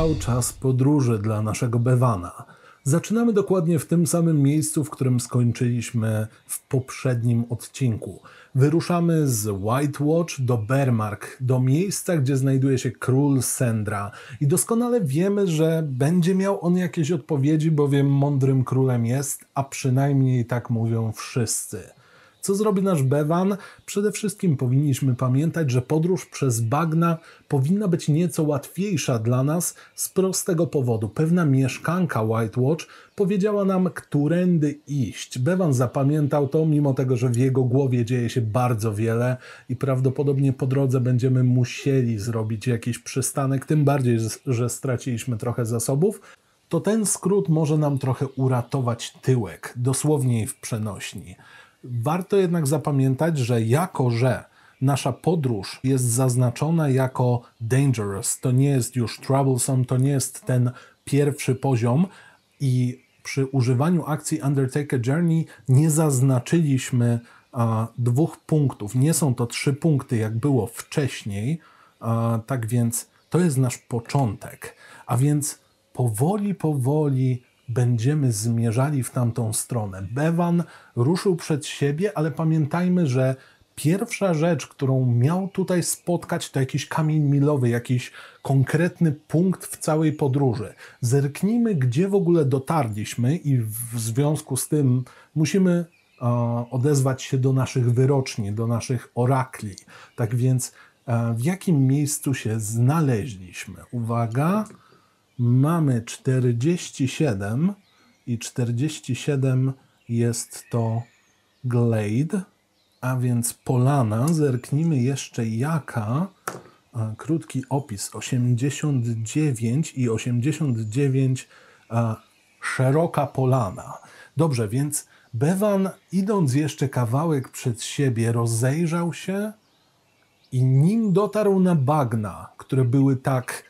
Nastał czas podróży dla naszego Bewana. Zaczynamy dokładnie w tym samym miejscu, w którym skończyliśmy w poprzednim odcinku. Wyruszamy z White Watch do Bermark, do miejsca, gdzie znajduje się król Sendra. I doskonale wiemy, że będzie miał on jakieś odpowiedzi, bowiem mądrym królem jest, a przynajmniej tak mówią wszyscy. Co zrobi nasz Bevan? Przede wszystkim powinniśmy pamiętać, że podróż przez bagna powinna być nieco łatwiejsza dla nas z prostego powodu. Pewna mieszkanka White Watch powiedziała nam, którędy iść. Bevan zapamiętał to, mimo tego, że w jego głowie dzieje się bardzo wiele i prawdopodobnie po drodze będziemy musieli zrobić jakiś przystanek, tym bardziej, że straciliśmy trochę zasobów to ten skrót może nam trochę uratować tyłek, dosłownie w przenośni. Warto jednak zapamiętać, że jako że nasza podróż jest zaznaczona jako dangerous, to nie jest już troublesome, to nie jest ten pierwszy poziom i przy używaniu akcji Undertaker Journey nie zaznaczyliśmy a, dwóch punktów. Nie są to trzy punkty, jak było wcześniej. A, tak więc to jest nasz początek. A więc powoli, powoli będziemy zmierzali w tamtą stronę. Bevan ruszył przed siebie, ale pamiętajmy, że pierwsza rzecz, którą miał tutaj spotkać, to jakiś kamień milowy, jakiś konkretny punkt w całej podróży. Zerknijmy, gdzie w ogóle dotarliśmy, i w związku z tym musimy odezwać się do naszych wyroczni, do naszych orakli. Tak więc, w jakim miejscu się znaleźliśmy? Uwaga mamy 47 i 47 jest to glade, a więc polana. Zerknijmy jeszcze jaka. Krótki opis 89 i 89 szeroka polana. Dobrze, więc Bewan, idąc jeszcze kawałek przed siebie, rozejrzał się i nim dotarł na bagna, które były tak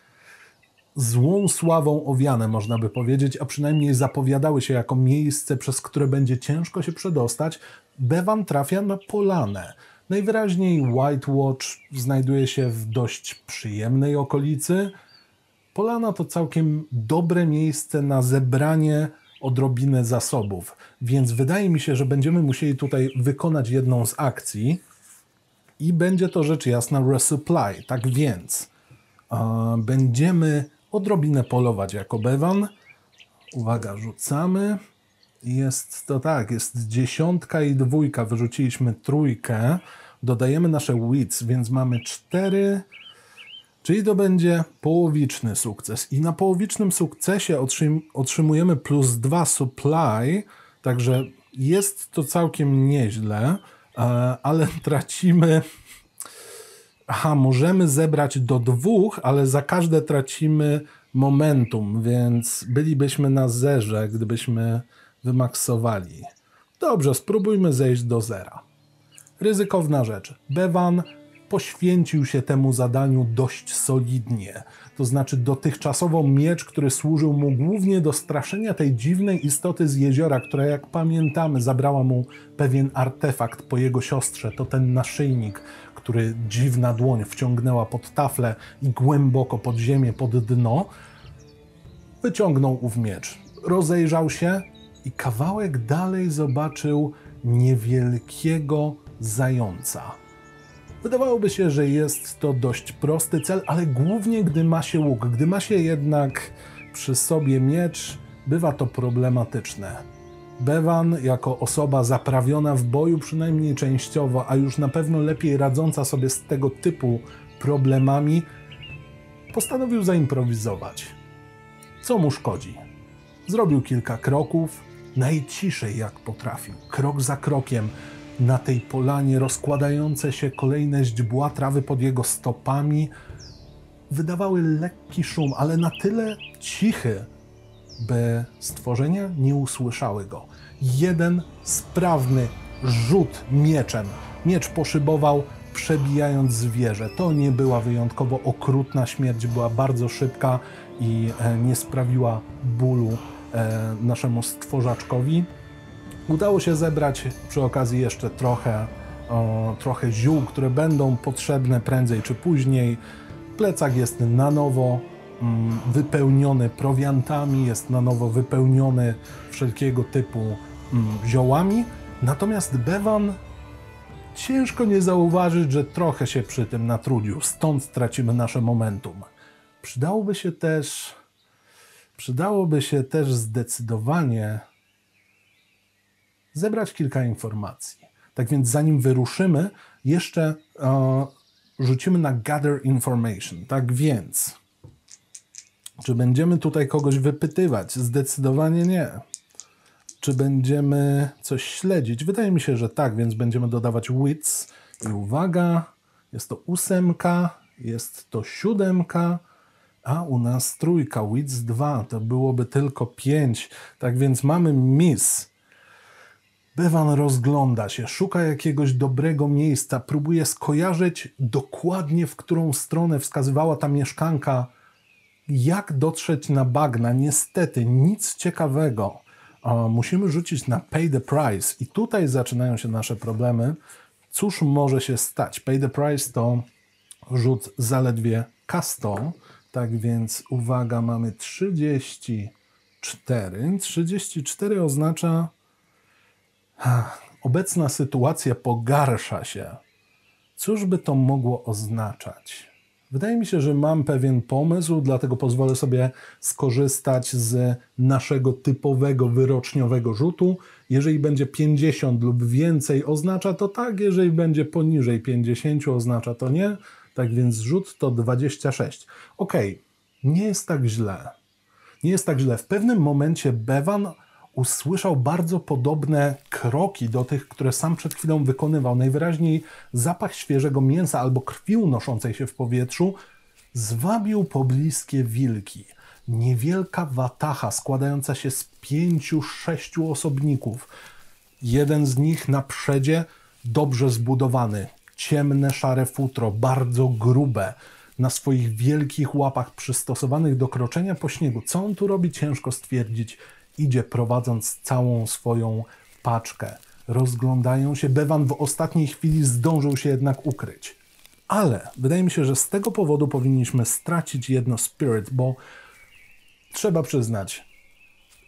złą sławą owiane, można by powiedzieć, a przynajmniej zapowiadały się jako miejsce, przez które będzie ciężko się przedostać, Bevan trafia na polanę. Najwyraźniej White Watch znajduje się w dość przyjemnej okolicy. Polana to całkiem dobre miejsce na zebranie odrobinę zasobów, więc wydaje mi się, że będziemy musieli tutaj wykonać jedną z akcji i będzie to rzecz jasna resupply. Tak więc będziemy odrobinę polować jako bewan. Uwaga, rzucamy. Jest to tak, jest dziesiątka i dwójka. Wyrzuciliśmy trójkę. Dodajemy nasze wits, więc mamy cztery, czyli to będzie połowiczny sukces. I na połowicznym sukcesie otrzym otrzymujemy plus dwa supply, także jest to całkiem nieźle, e, ale tracimy aha, możemy zebrać do dwóch, ale za każde tracimy momentum, więc bylibyśmy na zerze, gdybyśmy wymaksowali. Dobrze, spróbujmy zejść do zera. Ryzykowna rzecz. Bevan poświęcił się temu zadaniu dość solidnie. To znaczy dotychczasowo miecz, który służył mu głównie do straszenia tej dziwnej istoty z jeziora, która jak pamiętamy zabrała mu pewien artefakt po jego siostrze, to ten naszyjnik, który dziwna dłoń wciągnęła pod taflę i głęboko pod ziemię, pod dno, wyciągnął ów miecz. Rozejrzał się i kawałek dalej zobaczył niewielkiego zająca. Wydawałoby się, że jest to dość prosty cel, ale głównie gdy ma się łuk, gdy ma się jednak przy sobie miecz, bywa to problematyczne. Bevan, jako osoba zaprawiona w boju, przynajmniej częściowo, a już na pewno lepiej radząca sobie z tego typu problemami, postanowił zaimprowizować. Co mu szkodzi? Zrobił kilka kroków, najciszej jak potrafił, krok za krokiem, na tej polanie rozkładające się kolejne źdźbła trawy pod jego stopami wydawały lekki szum, ale na tyle cichy, by stworzenia nie usłyszały go. Jeden sprawny rzut mieczem. Miecz poszybował, przebijając zwierzę. To nie była wyjątkowo okrutna śmierć, była bardzo szybka i e, nie sprawiła bólu e, naszemu stworzaczkowi. Udało się zebrać przy okazji jeszcze trochę, o, trochę ziół, które będą potrzebne prędzej czy później. Plecak jest na nowo wypełniony prowiantami, jest na nowo wypełniony wszelkiego typu mm, ziołami. Natomiast Bevan ciężko nie zauważyć, że trochę się przy tym natrudził, stąd tracimy nasze momentum. Przydałoby się też, przydałoby się też zdecydowanie zebrać kilka informacji. Tak więc zanim wyruszymy, jeszcze e, rzucimy na Gather Information. Tak więc, czy będziemy tutaj kogoś wypytywać? Zdecydowanie nie. Czy będziemy coś śledzić? Wydaje mi się, że tak, więc będziemy dodawać wits. I uwaga, jest to ósemka, jest to siódemka, a u nas trójka, wits 2, to byłoby tylko pięć. Tak więc mamy miss. Bevan rozgląda się, szuka jakiegoś dobrego miejsca, próbuje skojarzyć dokładnie, w którą stronę wskazywała ta mieszkanka, jak dotrzeć na bagna. Niestety, nic ciekawego. Musimy rzucić na pay the price, i tutaj zaczynają się nasze problemy. Cóż może się stać? Pay the price to rzut zaledwie K100, tak więc uwaga, mamy 34. 34 oznacza Obecna sytuacja pogarsza się. Cóż by to mogło oznaczać? Wydaje mi się, że mam pewien pomysł, dlatego pozwolę sobie skorzystać z naszego typowego wyroczniowego rzutu. Jeżeli będzie 50 lub więcej, oznacza to tak, jeżeli będzie poniżej 50, oznacza to nie. Tak więc rzut to 26. Ok, nie jest tak źle. Nie jest tak źle. W pewnym momencie Bevan usłyszał bardzo podobne kroki do tych, które sam przed chwilą wykonywał. Najwyraźniej zapach świeżego mięsa albo krwi unoszącej się w powietrzu zwabił pobliskie wilki. Niewielka watacha składająca się z pięciu, sześciu osobników. Jeden z nich na przedzie dobrze zbudowany, ciemne, szare futro, bardzo grube, na swoich wielkich łapach przystosowanych do kroczenia po śniegu. Co on tu robi, ciężko stwierdzić idzie prowadząc całą swoją paczkę. Rozglądają się. Bewan w ostatniej chwili zdążył się jednak ukryć. Ale wydaje mi się, że z tego powodu powinniśmy stracić jedno spirit, bo trzeba przyznać,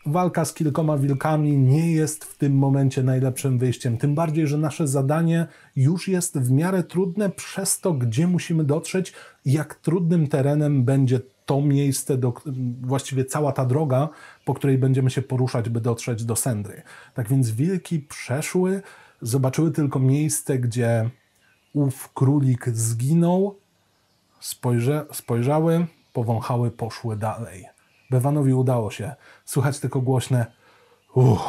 walka z kilkoma wilkami nie jest w tym momencie najlepszym wyjściem. Tym bardziej, że nasze zadanie już jest w miarę trudne przez to, gdzie musimy dotrzeć jak trudnym terenem będzie to miejsce, do, właściwie cała ta droga, po której będziemy się poruszać, by dotrzeć do Sendry. Tak więc wilki przeszły, zobaczyły tylko miejsce, gdzie ów królik zginął, spojrze, spojrzały, powąchały, poszły dalej. Bewanowi udało się. Słychać tylko głośne uff.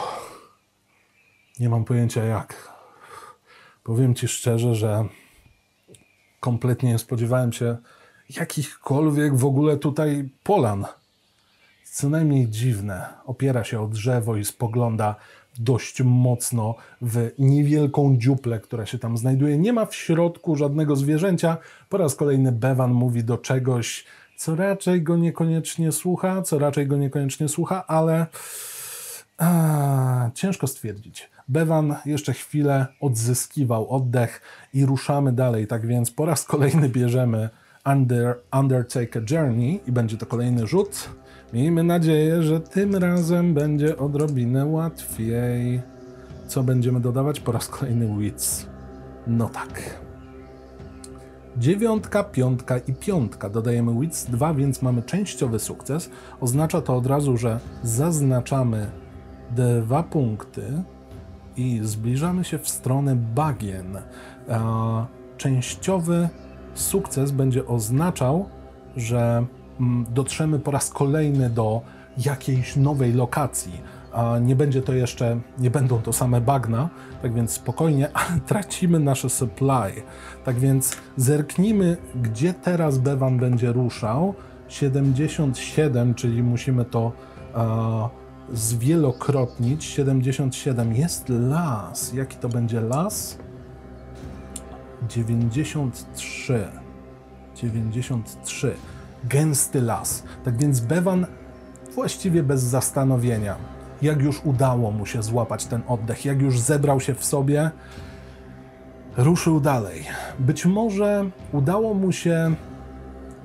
Nie mam pojęcia jak. Powiem Ci szczerze, że kompletnie nie spodziewałem się jakichkolwiek w ogóle tutaj polan. Co najmniej dziwne. Opiera się o drzewo i spogląda dość mocno w niewielką dziuplę, która się tam znajduje. Nie ma w środku żadnego zwierzęcia. Po raz kolejny Bevan mówi do czegoś, co raczej go niekoniecznie słucha, co raczej go niekoniecznie słucha, ale a, ciężko stwierdzić. Bevan jeszcze chwilę odzyskiwał oddech i ruszamy dalej. Tak więc po raz kolejny bierzemy Under, Undertaker Journey i będzie to kolejny rzut. Miejmy nadzieję, że tym razem będzie odrobinę łatwiej. Co będziemy dodawać? Po raz kolejny wits. No tak. Dziewiątka, piątka i piątka. Dodajemy wits 2, więc mamy częściowy sukces. Oznacza to od razu, że zaznaczamy dwa punkty i zbliżamy się w stronę bagien. Częściowy sukces będzie oznaczał, że mm, dotrzemy po raz kolejny do jakiejś nowej lokacji. Nie będzie to jeszcze, nie będą to same bagna, tak więc spokojnie, ale tracimy nasze supply. Tak więc zerknijmy, gdzie teraz Bevan będzie ruszał. 77, czyli musimy to zwielokrotnić. 77 jest las. Jaki to będzie las? 93. 93. Gęsty las. Tak więc Bevan właściwie bez zastanowienia, jak już udało mu się złapać ten oddech, jak już zebrał się w sobie, ruszył dalej. Być może udało mu się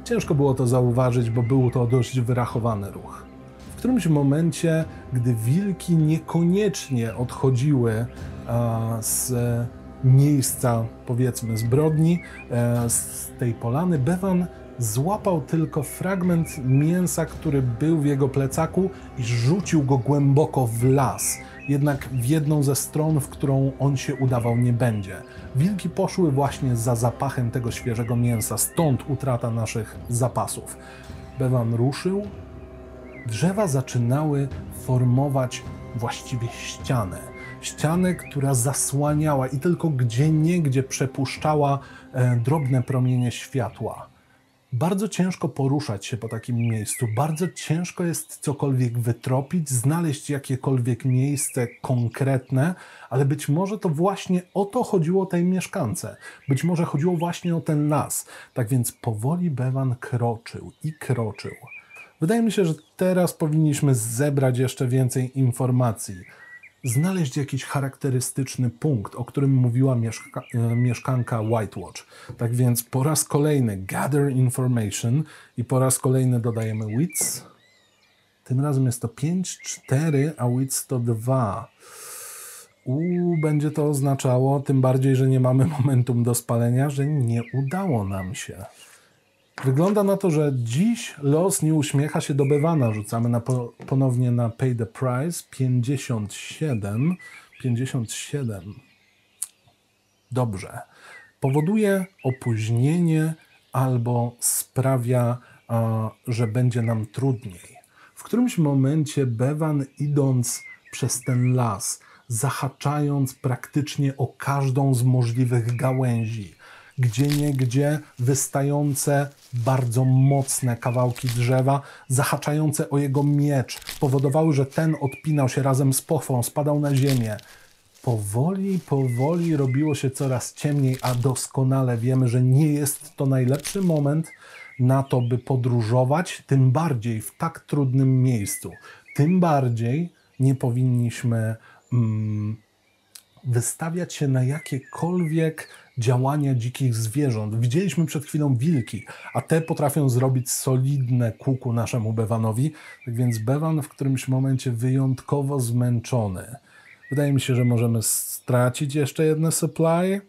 Ciężko było to zauważyć, bo był to dość wyrachowany ruch. W którymś momencie, gdy wilki niekoniecznie odchodziły z miejsca, powiedzmy, zbrodni, e, z tej polany, Bevan złapał tylko fragment mięsa, który był w jego plecaku i rzucił go głęboko w las, jednak w jedną ze stron, w którą on się udawał nie będzie. Wilki poszły właśnie za zapachem tego świeżego mięsa, stąd utrata naszych zapasów. Bevan ruszył, drzewa zaczynały formować właściwie ścianę. Ścianę, która zasłaniała i tylko gdzie niegdzie przepuszczała e, drobne promienie światła. Bardzo ciężko poruszać się po takim miejscu, bardzo ciężko jest cokolwiek wytropić, znaleźć jakiekolwiek miejsce konkretne, ale być może to właśnie o to chodziło tej mieszkance. Być może chodziło właśnie o ten las. Tak więc powoli Bewan kroczył i kroczył. Wydaje mi się, że teraz powinniśmy zebrać jeszcze więcej informacji znaleźć jakiś charakterystyczny punkt, o którym mówiła mieszka e, mieszkanka White Watch. Tak więc po raz kolejny gather information i po raz kolejny dodajemy wits. Tym razem jest to 5, 4, a wits to 2. U będzie to oznaczało, tym bardziej, że nie mamy momentum do spalenia, że nie udało nam się. Wygląda na to, że dziś los nie uśmiecha się do Bewana. Rzucamy na po, ponownie na Pay the Price 57. 57. Dobrze. Powoduje opóźnienie albo sprawia, a, że będzie nam trudniej. W którymś momencie Bewan idąc przez ten las, zahaczając praktycznie o każdą z możliwych gałęzi, gdzie niegdzie wystające bardzo mocne kawałki drzewa, zahaczające o jego miecz, powodowały, że ten odpinał się razem z pochwą, spadał na ziemię. Powoli, powoli robiło się coraz ciemniej, a doskonale wiemy, że nie jest to najlepszy moment na to, by podróżować, tym bardziej w tak trudnym miejscu. Tym bardziej nie powinniśmy mm, wystawiać się na jakiekolwiek działania dzikich zwierząt. Widzieliśmy przed chwilą wilki, a te potrafią zrobić solidne kuku naszemu Bewanowi, tak więc Bewan w którymś momencie wyjątkowo zmęczony. Wydaje mi się, że możemy stracić jeszcze jedne supply.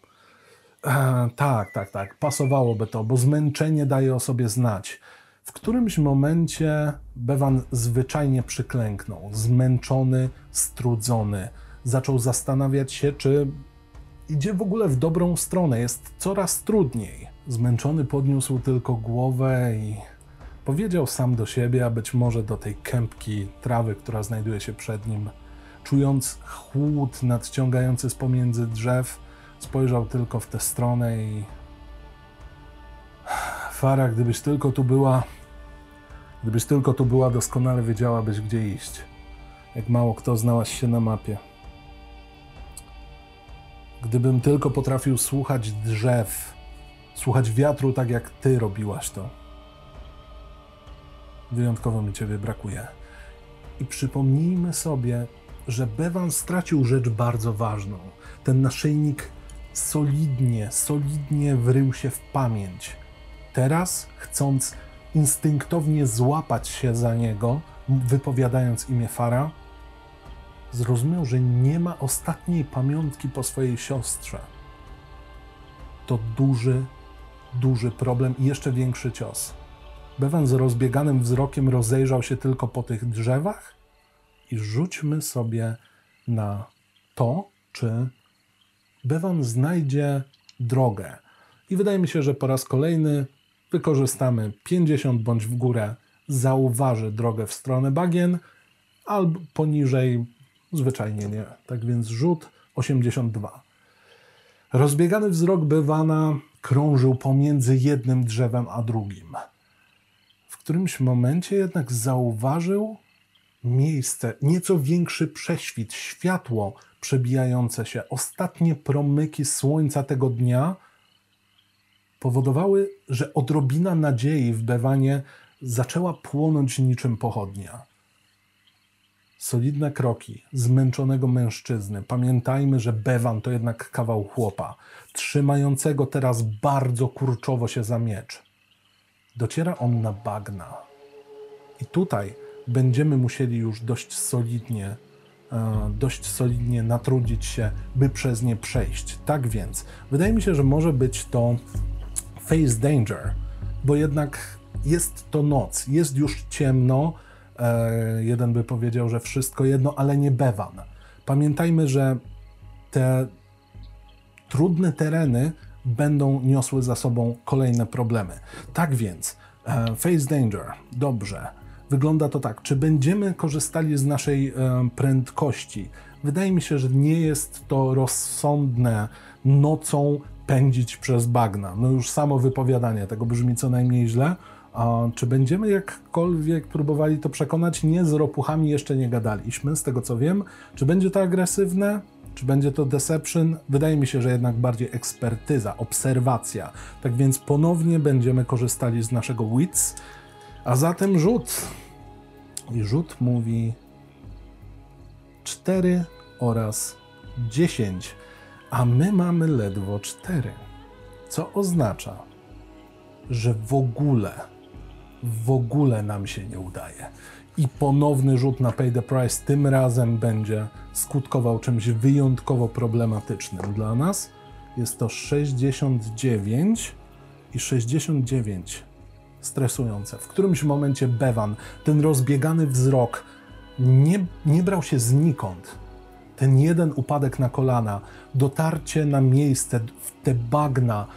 E, tak, tak, tak, pasowałoby to, bo zmęczenie daje o sobie znać. W którymś momencie Bewan zwyczajnie przyklęknął, zmęczony, strudzony. Zaczął zastanawiać się, czy idzie w ogóle w dobrą stronę, jest coraz trudniej. Zmęczony podniósł tylko głowę i powiedział sam do siebie, a być może do tej kępki trawy, która znajduje się przed nim. Czując chłód nadciągający z pomiędzy drzew, spojrzał tylko w tę stronę i. Fara, gdybyś tylko tu była, gdybyś tylko tu była, doskonale wiedziałabyś, gdzie iść. Jak mało kto znałaś się na mapie. Gdybym tylko potrafił słuchać drzew, słuchać wiatru tak jak ty robiłaś to. Wyjątkowo mi ciebie brakuje. I przypomnijmy sobie, że Bevan stracił rzecz bardzo ważną. Ten naszyjnik solidnie, solidnie wrył się w pamięć. Teraz, chcąc instynktownie złapać się za niego, wypowiadając imię Fara, zrozumiał, że nie ma ostatniej pamiątki po swojej siostrze. To duży, duży problem i jeszcze większy cios. Bewan z rozbieganym wzrokiem rozejrzał się tylko po tych drzewach i rzućmy sobie na to, czy Bewan znajdzie drogę. I wydaje mi się, że po raz kolejny wykorzystamy 50 bądź w górę, zauważy drogę w stronę bagien, albo poniżej Zwyczajnie nie. Tak więc rzut 82. Rozbiegany wzrok Bewana krążył pomiędzy jednym drzewem a drugim. W którymś momencie jednak zauważył miejsce, nieco większy prześwit, światło przebijające się. Ostatnie promyki słońca tego dnia powodowały, że odrobina nadziei w Bewanie zaczęła płonąć niczym pochodnia solidne kroki zmęczonego mężczyzny. Pamiętajmy, że Bewan to jednak kawał chłopa, trzymającego teraz bardzo kurczowo się za miecz. dociera on na bagna. I tutaj będziemy musieli już dość solidnie, e, dość solidnie natrudzić się, by przez nie przejść. Tak więc, wydaje mi się, że może być to face danger, bo jednak jest to noc, jest już ciemno. E, jeden by powiedział, że wszystko jedno, ale nie bewan. Pamiętajmy, że te trudne tereny będą niosły za sobą kolejne problemy. Tak więc, e, face danger, dobrze. Wygląda to tak, czy będziemy korzystali z naszej e, prędkości? Wydaje mi się, że nie jest to rozsądne nocą pędzić przez bagna. No już samo wypowiadanie tego brzmi co najmniej źle. A czy będziemy jakkolwiek próbowali to przekonać? Nie, z ropuchami jeszcze nie gadaliśmy, z tego co wiem. Czy będzie to agresywne? Czy będzie to deception? Wydaje mi się, że jednak bardziej ekspertyza, obserwacja. Tak więc ponownie będziemy korzystali z naszego wits. A zatem rzut. I rzut mówi 4 oraz 10, a my mamy ledwo 4. Co oznacza, że w ogóle, w ogóle nam się nie udaje. I ponowny rzut na Pay the Price tym razem będzie skutkował czymś wyjątkowo problematycznym dla nas. Jest to 69 i 69 stresujące. W którymś momencie Bevan, ten rozbiegany wzrok, nie, nie brał się znikąd. Ten jeden upadek na kolana, dotarcie na miejsce, w te bagna,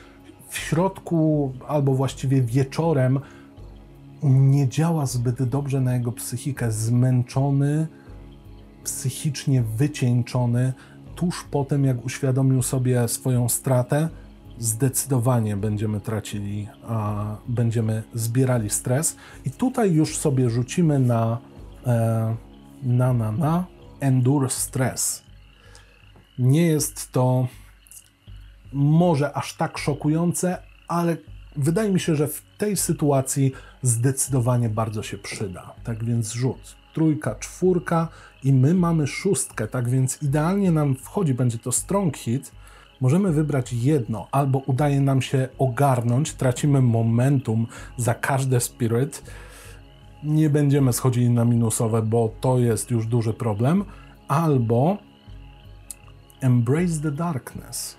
w środku albo właściwie wieczorem, nie działa zbyt dobrze na jego psychikę. Zmęczony, psychicznie wycieńczony, tuż po tym, jak uświadomił sobie swoją stratę, zdecydowanie będziemy tracili, a będziemy zbierali stres. I tutaj już sobie rzucimy na e, na, na, na endure stress. Nie jest to może aż tak szokujące, ale wydaje mi się, że w tej sytuacji zdecydowanie bardzo się przyda. Tak więc rzut. Trójka, czwórka i my mamy szóstkę, tak więc idealnie nam wchodzi, będzie to strong hit. Możemy wybrać jedno, albo udaje nam się ogarnąć, tracimy momentum za każde spirit, nie będziemy schodzili na minusowe, bo to jest już duży problem, albo Embrace the Darkness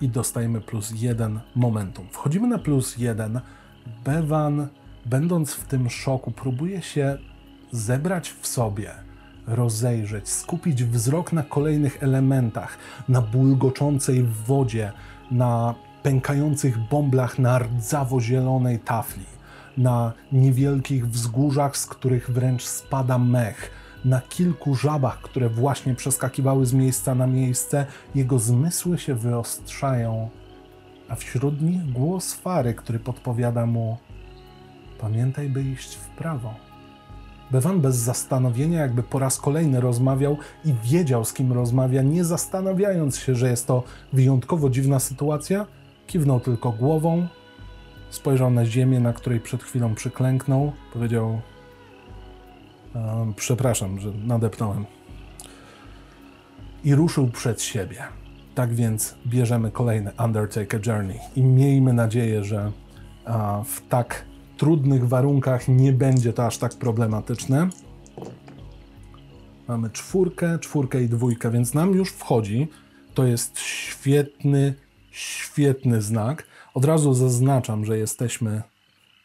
i dostajemy plus jeden momentum. Wchodzimy na plus jeden. Bevan, będąc w tym szoku, próbuje się zebrać w sobie, rozejrzeć, skupić wzrok na kolejnych elementach, na bulgoczącej wodzie, na pękających bąblach na rdzawo-zielonej tafli na niewielkich wzgórzach, z których wręcz spada mech, na kilku żabach, które właśnie przeskakiwały z miejsca na miejsce, jego zmysły się wyostrzają, a wśród nich głos Fary, który podpowiada mu: Pamiętaj, by iść w prawo. Bewan bez zastanowienia, jakby po raz kolejny rozmawiał i wiedział, z kim rozmawia, nie zastanawiając się, że jest to wyjątkowo dziwna sytuacja, kiwnął tylko głową Spojrzał na ziemię, na której przed chwilą przyklęknął. Powiedział: Przepraszam, że nadepnąłem. I ruszył przed siebie. Tak więc bierzemy kolejny Undertaker Journey i miejmy nadzieję, że w tak trudnych warunkach nie będzie to aż tak problematyczne. Mamy czwórkę, czwórkę i dwójkę, więc nam już wchodzi. To jest świetny, świetny znak. Od razu zaznaczam, że jesteśmy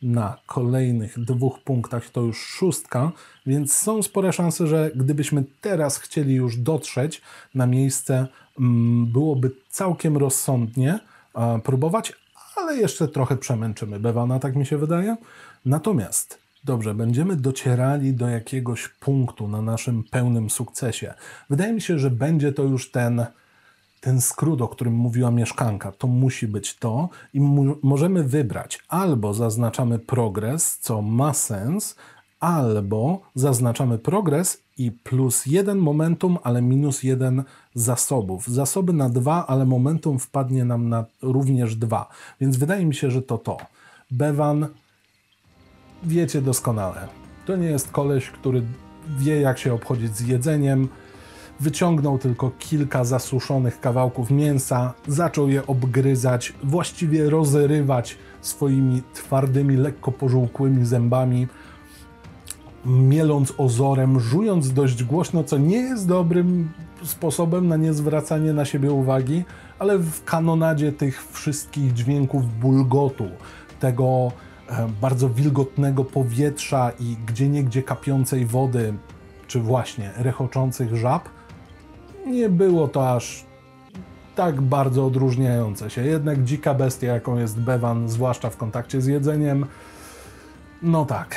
na kolejnych dwóch punktach, to już szóstka, więc są spore szanse, że gdybyśmy teraz chcieli już dotrzeć na miejsce, mm, byłoby całkiem rozsądnie próbować, ale jeszcze trochę przemęczymy Bewana, tak mi się wydaje. Natomiast Dobrze, będziemy docierali do jakiegoś punktu na naszym pełnym sukcesie. Wydaje mi się, że będzie to już ten ten skrót, o którym mówiła mieszkanka, to musi być to i możemy wybrać albo zaznaczamy progres, co ma sens, albo zaznaczamy progres i plus jeden momentum, ale minus jeden zasobów. Zasoby na dwa, ale momentum wpadnie nam na również dwa. Więc wydaje mi się, że to to. Bewan, wiecie doskonale. To nie jest koleś, który wie, jak się obchodzić z jedzeniem wyciągnął tylko kilka zasuszonych kawałków mięsa, zaczął je obgryzać, właściwie rozrywać swoimi twardymi, lekko pożółkłymi zębami, mieląc ozorem, żując dość głośno, co nie jest dobrym sposobem na niezwracanie na siebie uwagi, ale w kanonadzie tych wszystkich dźwięków bulgotu, tego e, bardzo wilgotnego powietrza i gdzieniegdzie kapiącej wody, czy właśnie rechoczących żab, nie było to aż tak bardzo odróżniające się. Jednak dzika bestia, jaką jest Bevan, zwłaszcza w kontakcie z jedzeniem, no tak,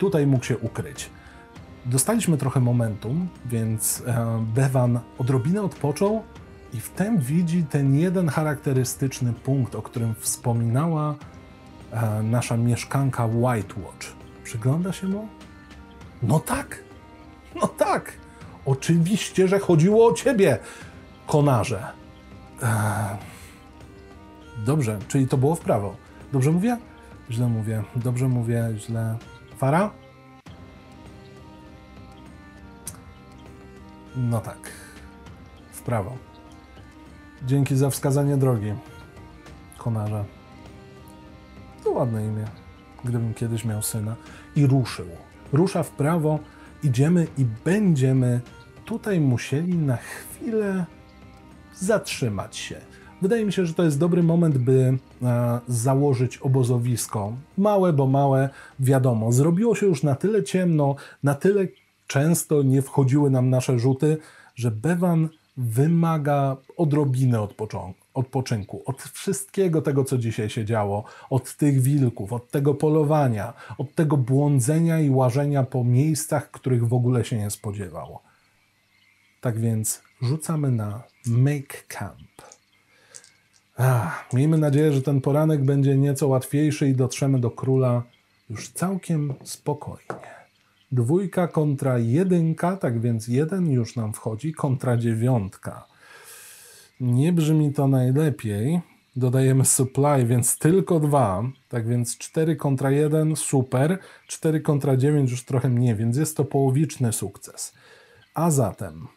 tutaj mógł się ukryć. Dostaliśmy trochę momentum, więc e, Bevan odrobinę odpoczął i wtem widzi ten jeden charakterystyczny punkt, o którym wspominała e, nasza mieszkanka White Watch. Przygląda się mu? No tak, no tak. Oczywiście, że chodziło o ciebie, konarze. Eee, dobrze, czyli to było w prawo. Dobrze mówię? Źle mówię. Dobrze mówię, źle. Fara? No tak. W prawo. Dzięki za wskazanie drogi, konarze. To ładne imię, gdybym kiedyś miał syna. I ruszył. Rusza w prawo, idziemy i będziemy tutaj musieli na chwilę zatrzymać się. Wydaje mi się, że to jest dobry moment, by e, założyć obozowisko. Małe, bo małe, wiadomo. Zrobiło się już na tyle ciemno, na tyle często nie wchodziły nam nasze rzuty, że Bewan wymaga odrobiny odpoczynku, od wszystkiego tego, co dzisiaj się działo, od tych wilków, od tego polowania, od tego błądzenia i łażenia po miejscach, których w ogóle się nie spodziewało. Tak więc rzucamy na Make Camp. Ach, miejmy nadzieję, że ten poranek będzie nieco łatwiejszy i dotrzemy do króla już całkiem spokojnie. Dwójka kontra jedynka, tak więc jeden już nam wchodzi, kontra dziewiątka. Nie brzmi to najlepiej. Dodajemy supply, więc tylko dwa. Tak więc 4 kontra 1, super. 4 kontra 9 już trochę mniej, więc jest to połowiczny sukces. A zatem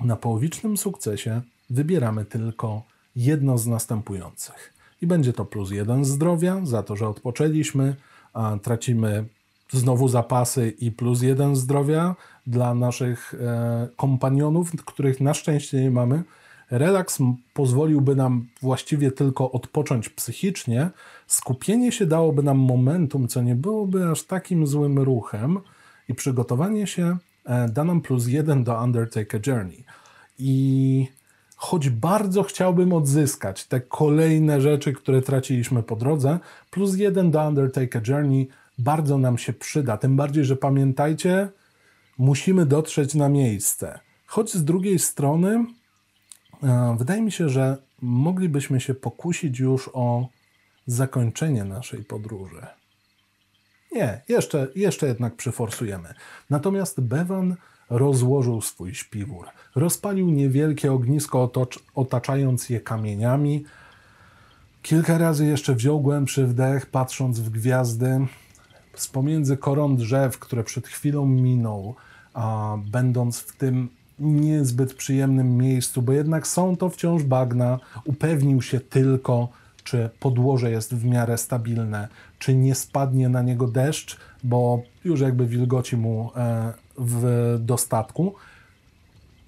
na połowicznym sukcesie wybieramy tylko jedno z następujących. I będzie to plus jeden zdrowia za to, że odpoczęliśmy, a tracimy znowu zapasy i plus jeden zdrowia dla naszych e, kompanionów, których na szczęście nie mamy. Relaks pozwoliłby nam właściwie tylko odpocząć psychicznie. Skupienie się dałoby nam momentum, co nie byłoby aż takim złym ruchem, i przygotowanie się e, da nam plus jeden do Undertake a Journey. I choć bardzo chciałbym odzyskać te kolejne rzeczy, które traciliśmy po drodze, plus jeden do Undertake Journey bardzo nam się przyda. Tym bardziej, że pamiętajcie, musimy dotrzeć na miejsce. Choć z drugiej strony, e, wydaje mi się, że moglibyśmy się pokusić już o zakończenie naszej podróży. Nie, jeszcze, jeszcze jednak przyforsujemy. Natomiast Bevan rozłożył swój śpiwór. Rozpalił niewielkie ognisko, otaczając je kamieniami. Kilka razy jeszcze wziął głębszy wdech, patrząc w gwiazdy. Z pomiędzy koron drzew, które przed chwilą minął, a będąc w tym niezbyt przyjemnym miejscu, bo jednak są to wciąż bagna, upewnił się tylko, czy podłoże jest w miarę stabilne, czy nie spadnie na niego deszcz, bo już jakby wilgoci mu e, w dostatku,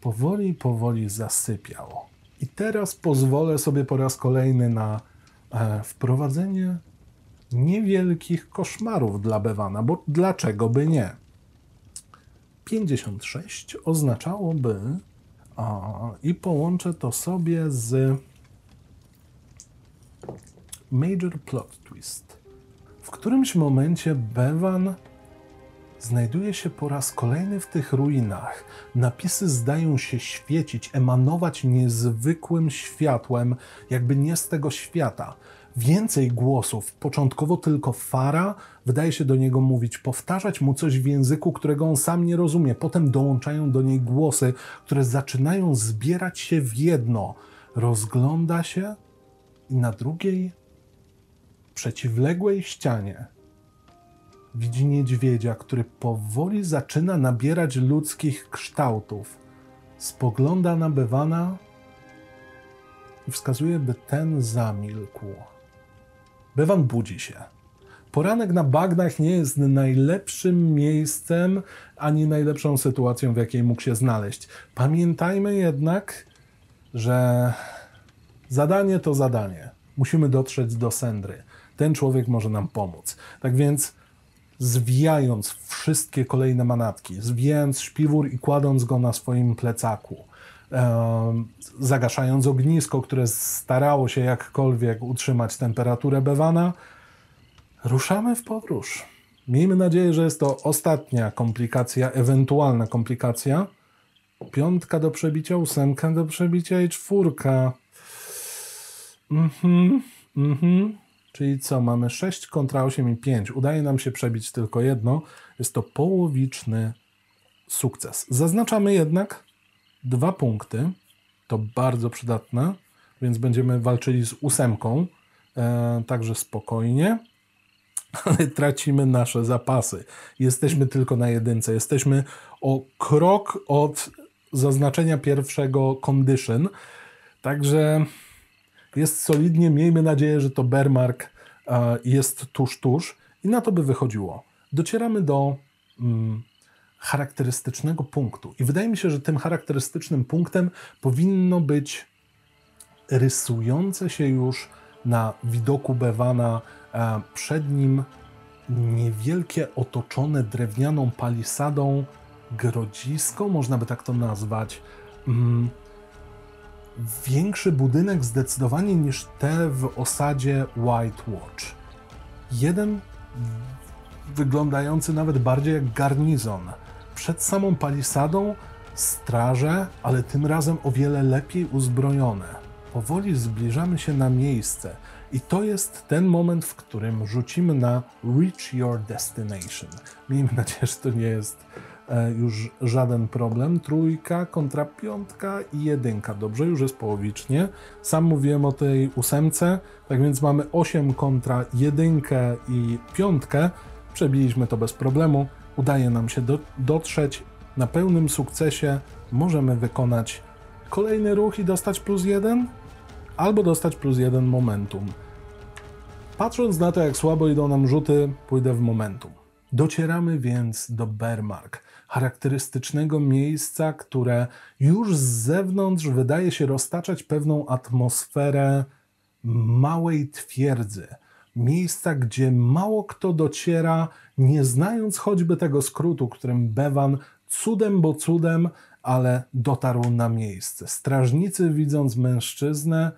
powoli, powoli zasypiał. I teraz pozwolę sobie po raz kolejny na e, wprowadzenie niewielkich koszmarów dla Bewana, bo dlaczego by nie? 56 oznaczałoby, a, i połączę to sobie z Major Plot Twist. W którymś momencie Bevan znajduje się po raz kolejny w tych ruinach. Napisy zdają się świecić, emanować niezwykłym światłem, jakby nie z tego świata. Więcej głosów, początkowo tylko Fara, wydaje się do niego mówić, powtarzać mu coś w języku, którego on sam nie rozumie. Potem dołączają do niej głosy, które zaczynają zbierać się w jedno. Rozgląda się i na drugiej, przeciwległej ścianie widzi niedźwiedzia, który powoli zaczyna nabierać ludzkich kształtów. spogląda na Bewana i wskazuje, by ten zamilkł. Bewan budzi się. Poranek na bagnach nie jest najlepszym miejscem ani najlepszą sytuacją, w jakiej mógł się znaleźć. Pamiętajmy jednak, że zadanie to zadanie. Musimy dotrzeć do Sendry. Ten człowiek może nam pomóc. Tak więc zwijając wszystkie kolejne manatki, zwijając śpiwór i kładąc go na swoim plecaku, zagaszając ognisko, które starało się jakkolwiek utrzymać temperaturę bewana, ruszamy w podróż. Miejmy nadzieję, że jest to ostatnia komplikacja, ewentualna komplikacja. Piątka do przebicia, ósemka do przebicia i czwórka. Mhm, mhm. Czyli co, mamy 6 kontra 8 i 5. Udaje nam się przebić tylko jedno. Jest to połowiczny sukces. Zaznaczamy jednak dwa punkty. To bardzo przydatne, więc będziemy walczyli z ósemką. E, także spokojnie. Ale tracimy nasze zapasy. Jesteśmy tylko na jedynce. Jesteśmy o krok od zaznaczenia pierwszego condition. Także jest solidnie. Miejmy nadzieję, że to Bermark e, jest tuż, tuż i na to by wychodziło. Docieramy do mm, charakterystycznego punktu. I wydaje mi się, że tym charakterystycznym punktem powinno być rysujące się już na widoku Bewana e, przed nim niewielkie, otoczone drewnianą palisadą grodzisko, można by tak to nazwać. Większy budynek zdecydowanie niż te w osadzie White Watch. Jeden wyglądający nawet bardziej jak garnizon. Przed samą palisadą straże, ale tym razem o wiele lepiej uzbrojone. Powoli zbliżamy się na miejsce i to jest ten moment, w którym rzucimy na Reach Your Destination. Miejmy nadzieję, że to nie jest już żaden problem. Trójka kontra piątka i jedynka. Dobrze, już jest połowicznie. Sam mówiłem o tej ósemce, tak więc mamy 8 kontra jedynkę i piątkę. Przebiliśmy to bez problemu. Udaje nam się do, dotrzeć na pełnym sukcesie. Możemy wykonać kolejny ruch i dostać plus jeden, albo dostać plus jeden momentum. Patrząc na to, jak słabo idą nam rzuty, pójdę w momentum. Docieramy więc do Bermark charakterystycznego miejsca, które już z zewnątrz wydaje się roztaczać pewną atmosferę małej twierdzy. Miejsca, gdzie mało kto dociera, nie znając choćby tego skrótu, którym Bewan cudem bo cudem, ale dotarł na miejsce. Strażnicy, widząc mężczyznę,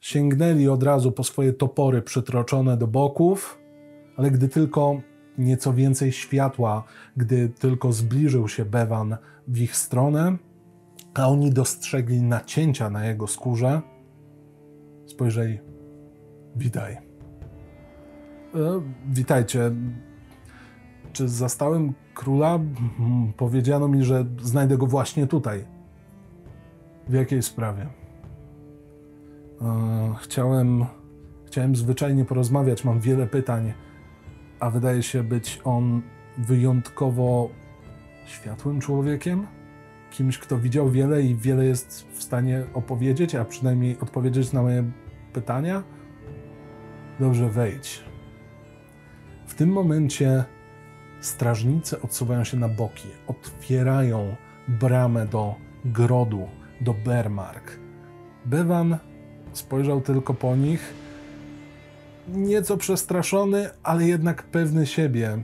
sięgnęli od razu po swoje topory przytroczone do boków, ale gdy tylko nieco więcej światła, gdy tylko zbliżył się Bewan w ich stronę, a oni dostrzegli nacięcia na jego skórze, spojrzeli: Witaj. E, witajcie. Czy zastałem króla? Powiedziano mi, że znajdę go właśnie tutaj. W jakiej sprawie? E, chciałem, chciałem zwyczajnie porozmawiać. Mam wiele pytań a wydaje się być on wyjątkowo światłym człowiekiem, kimś, kto widział wiele i wiele jest w stanie opowiedzieć, a przynajmniej odpowiedzieć na moje pytania. Dobrze, wejdź. W tym momencie strażnicy odsuwają się na boki, otwierają bramę do grodu, do Bermark. Bewan spojrzał tylko po nich nieco przestraszony, ale jednak pewny siebie.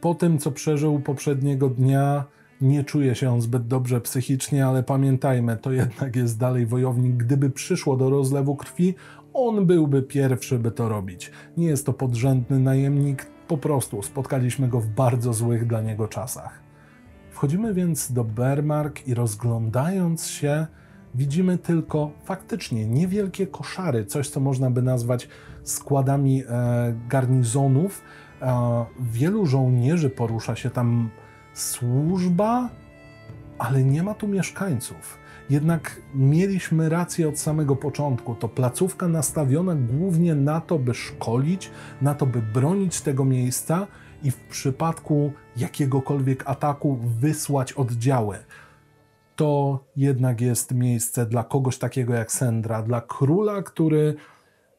Po tym, co przeżył poprzedniego dnia, nie czuje się on zbyt dobrze psychicznie, ale pamiętajmy, to jednak jest dalej wojownik. Gdyby przyszło do rozlewu krwi, on byłby pierwszy, by to robić. Nie jest to podrzędny najemnik, po prostu spotkaliśmy go w bardzo złych dla niego czasach. Wchodzimy więc do Bermark i rozglądając się, widzimy tylko faktycznie niewielkie koszary, coś co można by nazwać składami e, garnizonów. E, wielu żołnierzy porusza się tam służba, ale nie ma tu mieszkańców. Jednak mieliśmy rację od samego początku. To placówka nastawiona głównie na to, by szkolić, na to, by bronić tego miejsca i w przypadku jakiegokolwiek ataku wysłać oddziały. To jednak jest miejsce dla kogoś takiego jak Sendra, dla króla, który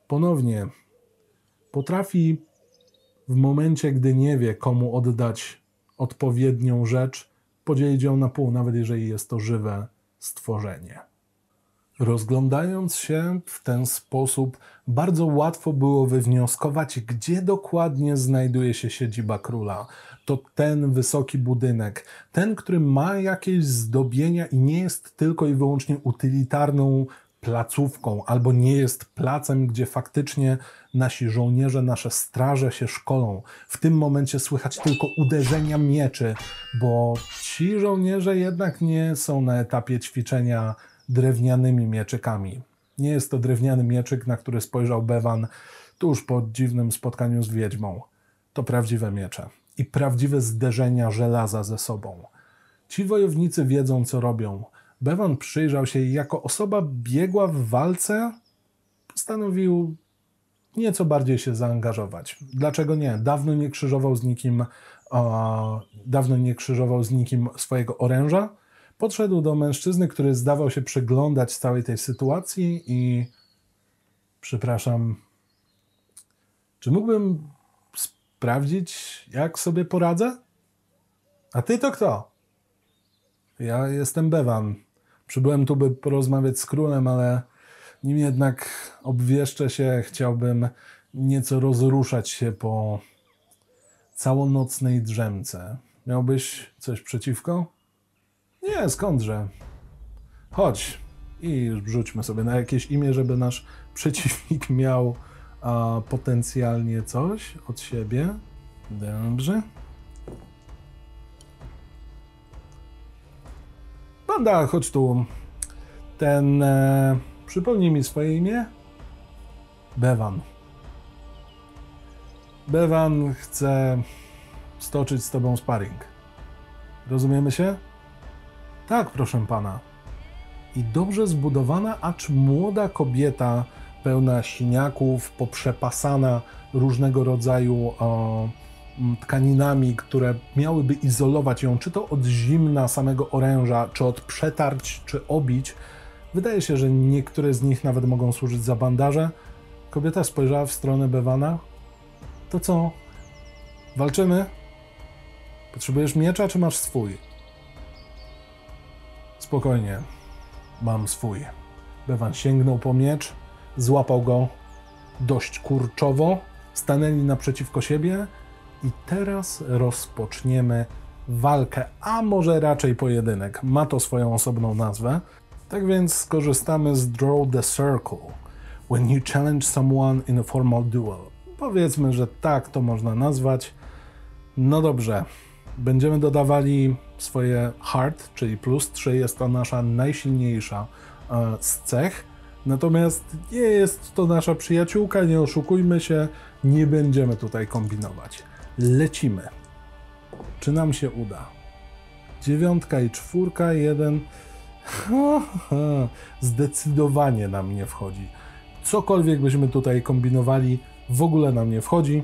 ponownie potrafi w momencie, gdy nie wie, komu oddać odpowiednią rzecz, podzielić ją na pół, nawet jeżeli jest to żywe stworzenie. Rozglądając się w ten sposób, bardzo łatwo było wywnioskować, gdzie dokładnie znajduje się siedziba króla. To ten wysoki budynek, ten, który ma jakieś zdobienia i nie jest tylko i wyłącznie utylitarną placówką, albo nie jest placem, gdzie faktycznie nasi żołnierze, nasze straże się szkolą. W tym momencie słychać tylko uderzenia mieczy, bo ci żołnierze jednak nie są na etapie ćwiczenia drewnianymi mieczykami. Nie jest to drewniany mieczyk, na który spojrzał Bewan tuż po dziwnym spotkaniu z wiedźmą. To prawdziwe miecze i prawdziwe zderzenia żelaza ze sobą. Ci wojownicy wiedzą, co robią. Bevan przyjrzał się jako osoba biegła w walce postanowił nieco bardziej się zaangażować. Dlaczego nie? Dawno nie krzyżował z nikim, dawno nie krzyżował z nikim swojego oręża. Podszedł do mężczyzny, który zdawał się przyglądać całej tej sytuacji i przepraszam, czy mógłbym sprawdzić, jak sobie poradzę? A ty to kto? Ja jestem Bevan. Przybyłem tu, by porozmawiać z królem, ale nim jednak obwieszczę się, chciałbym nieco rozruszać się po całonocnej drzemce. Miałbyś coś przeciwko? Nie, skądże. Chodź i rzućmy sobie na jakieś imię, żeby nasz przeciwnik miał a, potencjalnie coś od siebie. Dobrze. Panda, chodź tu. Ten. E, przypomnij mi swoje imię. Bevan. Bevan chce stoczyć z tobą sparring. Rozumiemy się? Tak, proszę pana. I dobrze zbudowana, acz młoda kobieta, pełna siniaków, poprzepasana różnego rodzaju o, tkaninami, które miałyby izolować ją, czy to od zimna samego oręża, czy od przetarć, czy obić. Wydaje się, że niektóre z nich nawet mogą służyć za bandaże. Kobieta spojrzała w stronę Bewana. To co? Walczymy? Potrzebujesz miecza, czy masz swój? Spokojnie, mam swój. Bewan sięgnął po miecz, złapał go dość kurczowo, stanęli naprzeciwko siebie i teraz rozpoczniemy walkę, a może raczej pojedynek. Ma to swoją osobną nazwę. Tak więc skorzystamy z Draw the Circle. When you challenge someone in a formal duel. Powiedzmy, że tak to można nazwać. No dobrze, będziemy dodawali swoje hard, czyli plus 3, jest to nasza najsilniejsza e, z cech. Natomiast nie jest to nasza przyjaciółka, nie oszukujmy się, nie będziemy tutaj kombinować. Lecimy. Czy nam się uda? Dziewiątka i czwórka, jeden. Zdecydowanie nam nie wchodzi. Cokolwiek byśmy tutaj kombinowali, w ogóle nam nie wchodzi.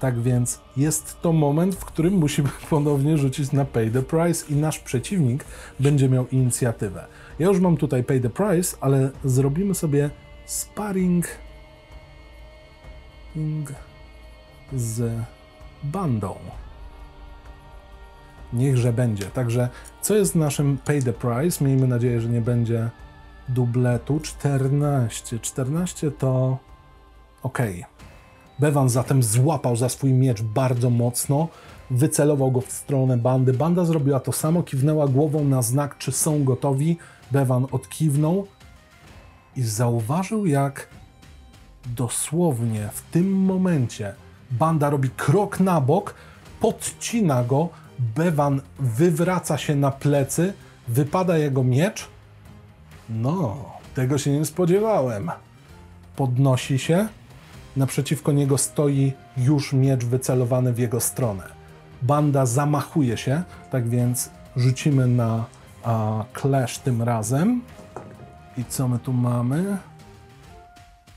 Tak więc jest to moment, w którym musimy ponownie rzucić na Pay the Price i nasz przeciwnik będzie miał inicjatywę. Ja już mam tutaj Pay the Price, ale zrobimy sobie sparring z bandą. Niechże będzie. Także co jest naszym pay the price? Miejmy nadzieję, że nie będzie dubletu. 14. 14 to ok. Bevan zatem złapał za swój miecz bardzo mocno, wycelował go w stronę bandy. Banda zrobiła to samo, kiwnęła głową na znak, czy są gotowi. Bevan odkiwnął i zauważył, jak dosłownie w tym momencie banda robi krok na bok, podcina go, Bewan wywraca się na plecy, wypada jego miecz. No, tego się nie spodziewałem. Podnosi się, naprzeciwko niego stoi już miecz wycelowany w jego stronę. Banda zamachuje się, tak więc rzucimy na a, clash tym razem. I co my tu mamy?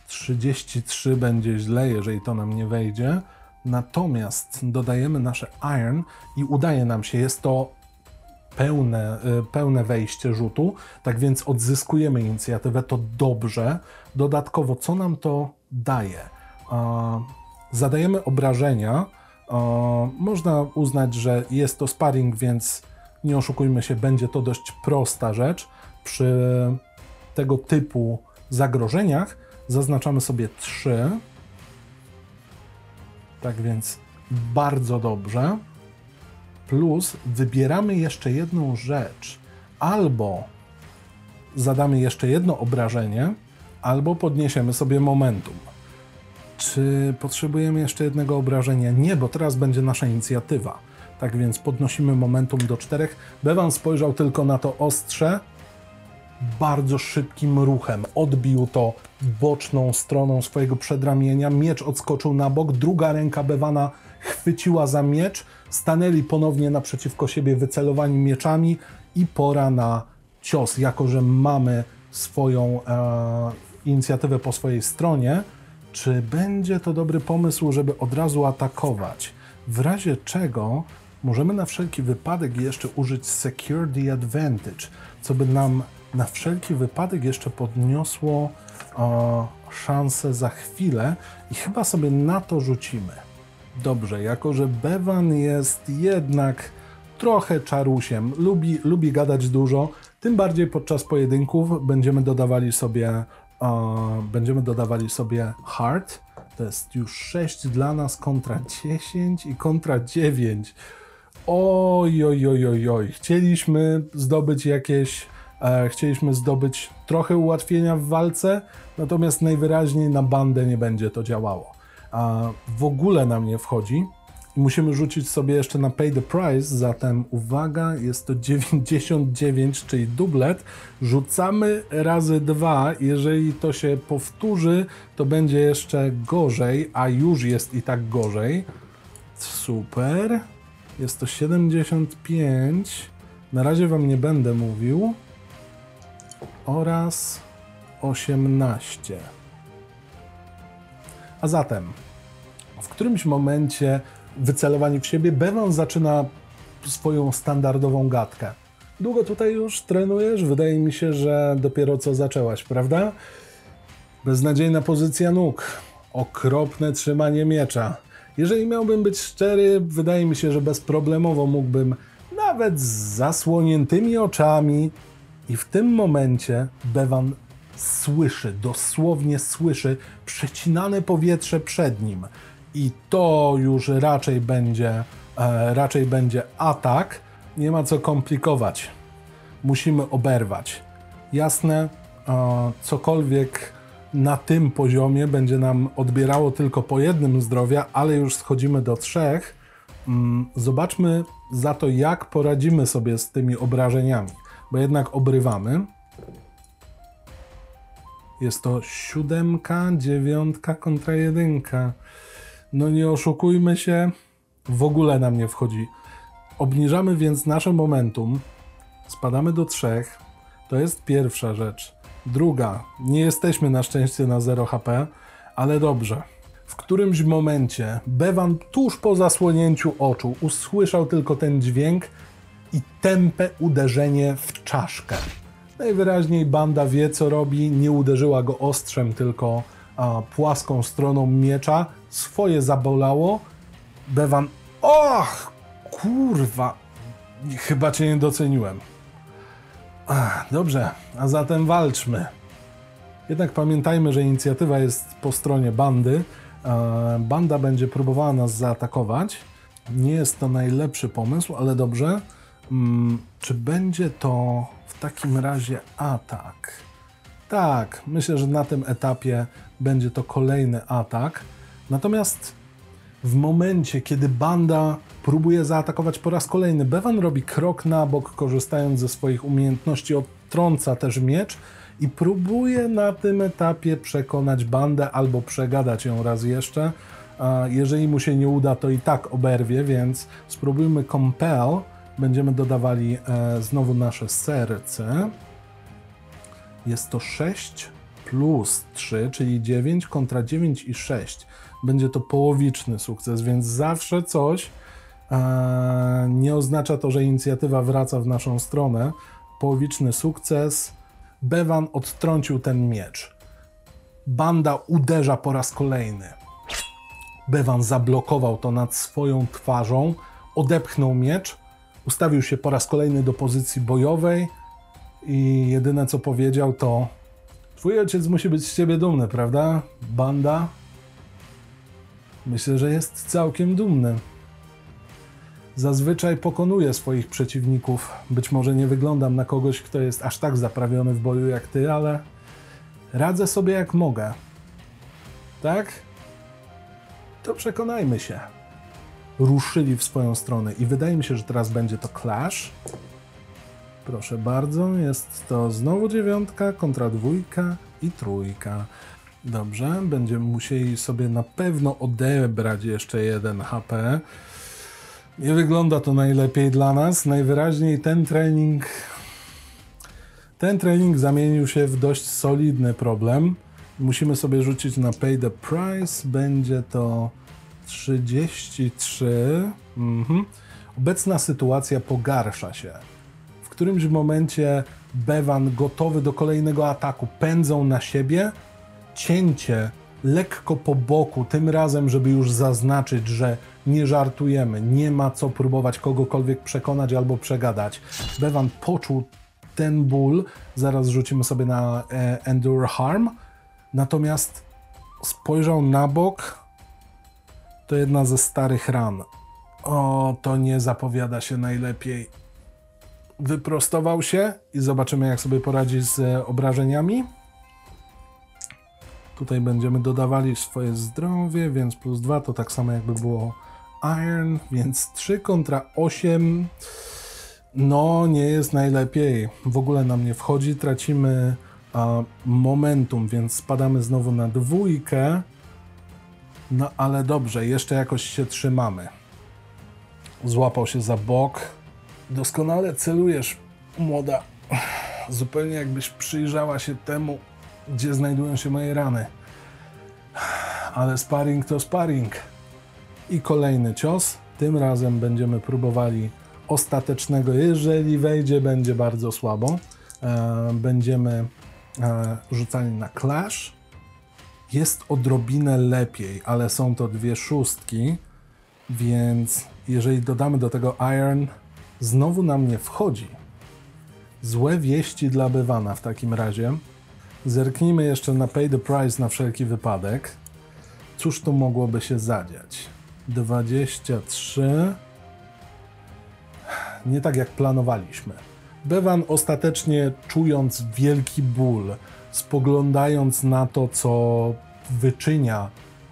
33 będzie źle, jeżeli to nam nie wejdzie. Natomiast dodajemy nasze iron i udaje nam się. Jest to pełne, y, pełne wejście rzutu, tak więc odzyskujemy inicjatywę, to dobrze. Dodatkowo, co nam to daje? Zadajemy obrażenia. Można uznać, że jest to sparring, więc nie oszukujmy się, będzie to dość prosta rzecz. Przy tego typu zagrożeniach zaznaczamy sobie 3. Tak więc bardzo dobrze. Plus wybieramy jeszcze jedną rzecz. Albo zadamy jeszcze jedno obrażenie, albo podniesiemy sobie momentum. Czy potrzebujemy jeszcze jednego obrażenia? Nie, bo teraz będzie nasza inicjatywa. Tak więc podnosimy momentum do czterech. Bevan spojrzał tylko na to ostrze. Bardzo szybkim ruchem odbił to boczną stroną swojego przedramienia. Miecz odskoczył na bok. Druga ręka Bewana chwyciła za miecz. Stanęli ponownie naprzeciwko siebie wycelowani mieczami i pora na cios. Jako, że mamy swoją e, inicjatywę po swojej stronie, czy będzie to dobry pomysł, żeby od razu atakować? W razie czego możemy na wszelki wypadek jeszcze użyć Secure the Advantage, co by nam na wszelki wypadek jeszcze podniosło o, szansę za chwilę i chyba sobie na to rzucimy. Dobrze, jako że Bevan jest jednak trochę czarusiem, lubi, lubi gadać dużo, tym bardziej podczas pojedynków będziemy dodawali sobie będziemy dodawali sobie hard. To jest już 6 dla nas kontra 10 i kontra 9. Oj, oj, oj, oj, oj. Chcieliśmy zdobyć jakieś, e, chcieliśmy zdobyć trochę ułatwienia w walce, natomiast najwyraźniej na bandę nie będzie to działało. A w ogóle nam nie wchodzi. Musimy rzucić sobie jeszcze na Pay the Price, zatem uwaga, jest to 99, czyli dublet. Rzucamy razy dwa. Jeżeli to się powtórzy, to będzie jeszcze gorzej, a już jest i tak gorzej. Super. Jest to 75. Na razie Wam nie będę mówił. Oraz 18. A zatem, w którymś momencie wycelowani w siebie, Bevan zaczyna swoją standardową gadkę. Długo tutaj już trenujesz? Wydaje mi się, że dopiero co zaczęłaś, prawda? Beznadziejna pozycja nóg, okropne trzymanie miecza. Jeżeli miałbym być szczery, wydaje mi się, że bezproblemowo mógłbym nawet z zasłoniętymi oczami. I w tym momencie Bevan słyszy, dosłownie słyszy przecinane powietrze przed nim i to już raczej będzie, e, raczej będzie atak. Nie ma co komplikować. Musimy oberwać. Jasne, e, cokolwiek na tym poziomie będzie nam odbierało tylko po jednym zdrowia, ale już schodzimy do trzech. Mm, zobaczmy za to, jak poradzimy sobie z tymi obrażeniami, bo jednak obrywamy. Jest to siódemka, dziewiątka kontra jedynka. No nie oszukujmy się, w ogóle nam nie wchodzi. Obniżamy więc nasze momentum, spadamy do trzech. To jest pierwsza rzecz. Druga, nie jesteśmy na szczęście na 0 HP, ale dobrze. W którymś momencie Bevan tuż po zasłonięciu oczu usłyszał tylko ten dźwięk i tępe uderzenie w czaszkę. Najwyraźniej banda wie co robi, nie uderzyła go ostrzem, tylko a, płaską stroną miecza. Swoje zabolało. Bewan, och, kurwa, chyba cię nie doceniłem. Dobrze, a zatem walczmy. Jednak pamiętajmy, że inicjatywa jest po stronie bandy. Banda będzie próbowała nas zaatakować. Nie jest to najlepszy pomysł, ale dobrze. Mm, czy będzie to w takim razie atak? Tak, myślę, że na tym etapie będzie to kolejny atak. Natomiast w momencie, kiedy banda próbuje zaatakować po raz kolejny, Bevan robi krok na bok, korzystając ze swoich umiejętności, odtrąca też miecz i próbuje na tym etapie przekonać bandę albo przegadać ją raz jeszcze. Jeżeli mu się nie uda, to i tak oberwie, więc spróbujmy compel. Będziemy dodawali e, znowu nasze serce. Jest to 6 plus 3, czyli 9 kontra 9 i 6. Będzie to połowiczny sukces, więc zawsze coś E, nie oznacza to, że inicjatywa wraca w naszą stronę. Połowiczny sukces. Bewan odtrącił ten miecz. Banda uderza po raz kolejny. Bewan zablokował to nad swoją twarzą, odepchnął miecz, ustawił się po raz kolejny do pozycji bojowej i jedyne co powiedział to Twój ojciec musi być z ciebie dumny, prawda? Banda? Myślę, że jest całkiem dumny. Zazwyczaj pokonuję swoich przeciwników. Być może nie wyglądam na kogoś, kto jest aż tak zaprawiony w boju jak ty, ale radzę sobie jak mogę. Tak? To przekonajmy się. Ruszyli w swoją stronę i wydaje mi się, że teraz będzie to clash. Proszę bardzo, jest to znowu dziewiątka kontra dwójka i trójka. Dobrze, będziemy musieli sobie na pewno odebrać jeszcze jeden HP. Nie wygląda to najlepiej dla nas. Najwyraźniej ten trening. Ten trening zamienił się w dość solidny problem. Musimy sobie rzucić na pay the price. Będzie to 33. Mhm. Obecna sytuacja pogarsza się. W którymś momencie Bevan gotowy do kolejnego ataku pędzą na siebie. Cięcie lekko po boku, tym razem, żeby już zaznaczyć, że nie żartujemy, nie ma co próbować kogokolwiek przekonać albo przegadać. Bevan poczuł ten ból, zaraz rzucimy sobie na e, Endure Harm, natomiast spojrzał na bok, to jedna ze starych ran. O, to nie zapowiada się najlepiej. Wyprostował się i zobaczymy, jak sobie poradzi z e, obrażeniami. Tutaj będziemy dodawali swoje zdrowie, więc plus 2 to tak samo jakby było Iron, więc 3 kontra 8. No, nie jest najlepiej. W ogóle nam nie wchodzi, tracimy a, momentum, więc spadamy znowu na dwójkę. No ale dobrze, jeszcze jakoś się trzymamy. Złapał się za bok. Doskonale celujesz, młoda. Zupełnie jakbyś przyjrzała się temu, gdzie znajdują się moje rany. Ale sparring to sparring. I kolejny cios. Tym razem będziemy próbowali ostatecznego. Jeżeli wejdzie, będzie bardzo słabo. E, będziemy e, rzucali na clash. Jest odrobinę lepiej, ale są to dwie szóstki, więc jeżeli dodamy do tego iron, znowu nam nie wchodzi. Złe wieści dla Bywana w takim razie. Zerknijmy jeszcze na Pay the Price na wszelki wypadek. Cóż tu mogłoby się zadziać? 23. Nie tak jak planowaliśmy. Bewan ostatecznie czując wielki ból, spoglądając na to, co wyczynia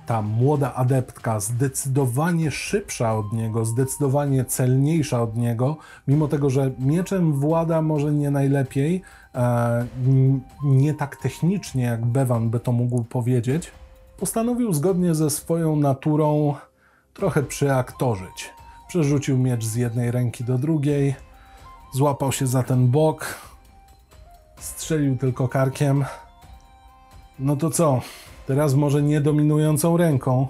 ta młoda adeptka, zdecydowanie szybsza od niego, zdecydowanie celniejsza od niego, mimo tego, że mieczem włada może nie najlepiej, e, nie tak technicznie jak Bevan by to mógł powiedzieć, postanowił zgodnie ze swoją naturą trochę przyaktorzyć. Przerzucił miecz z jednej ręki do drugiej, złapał się za ten bok, strzelił tylko karkiem. No to co? Teraz może nie dominującą ręką.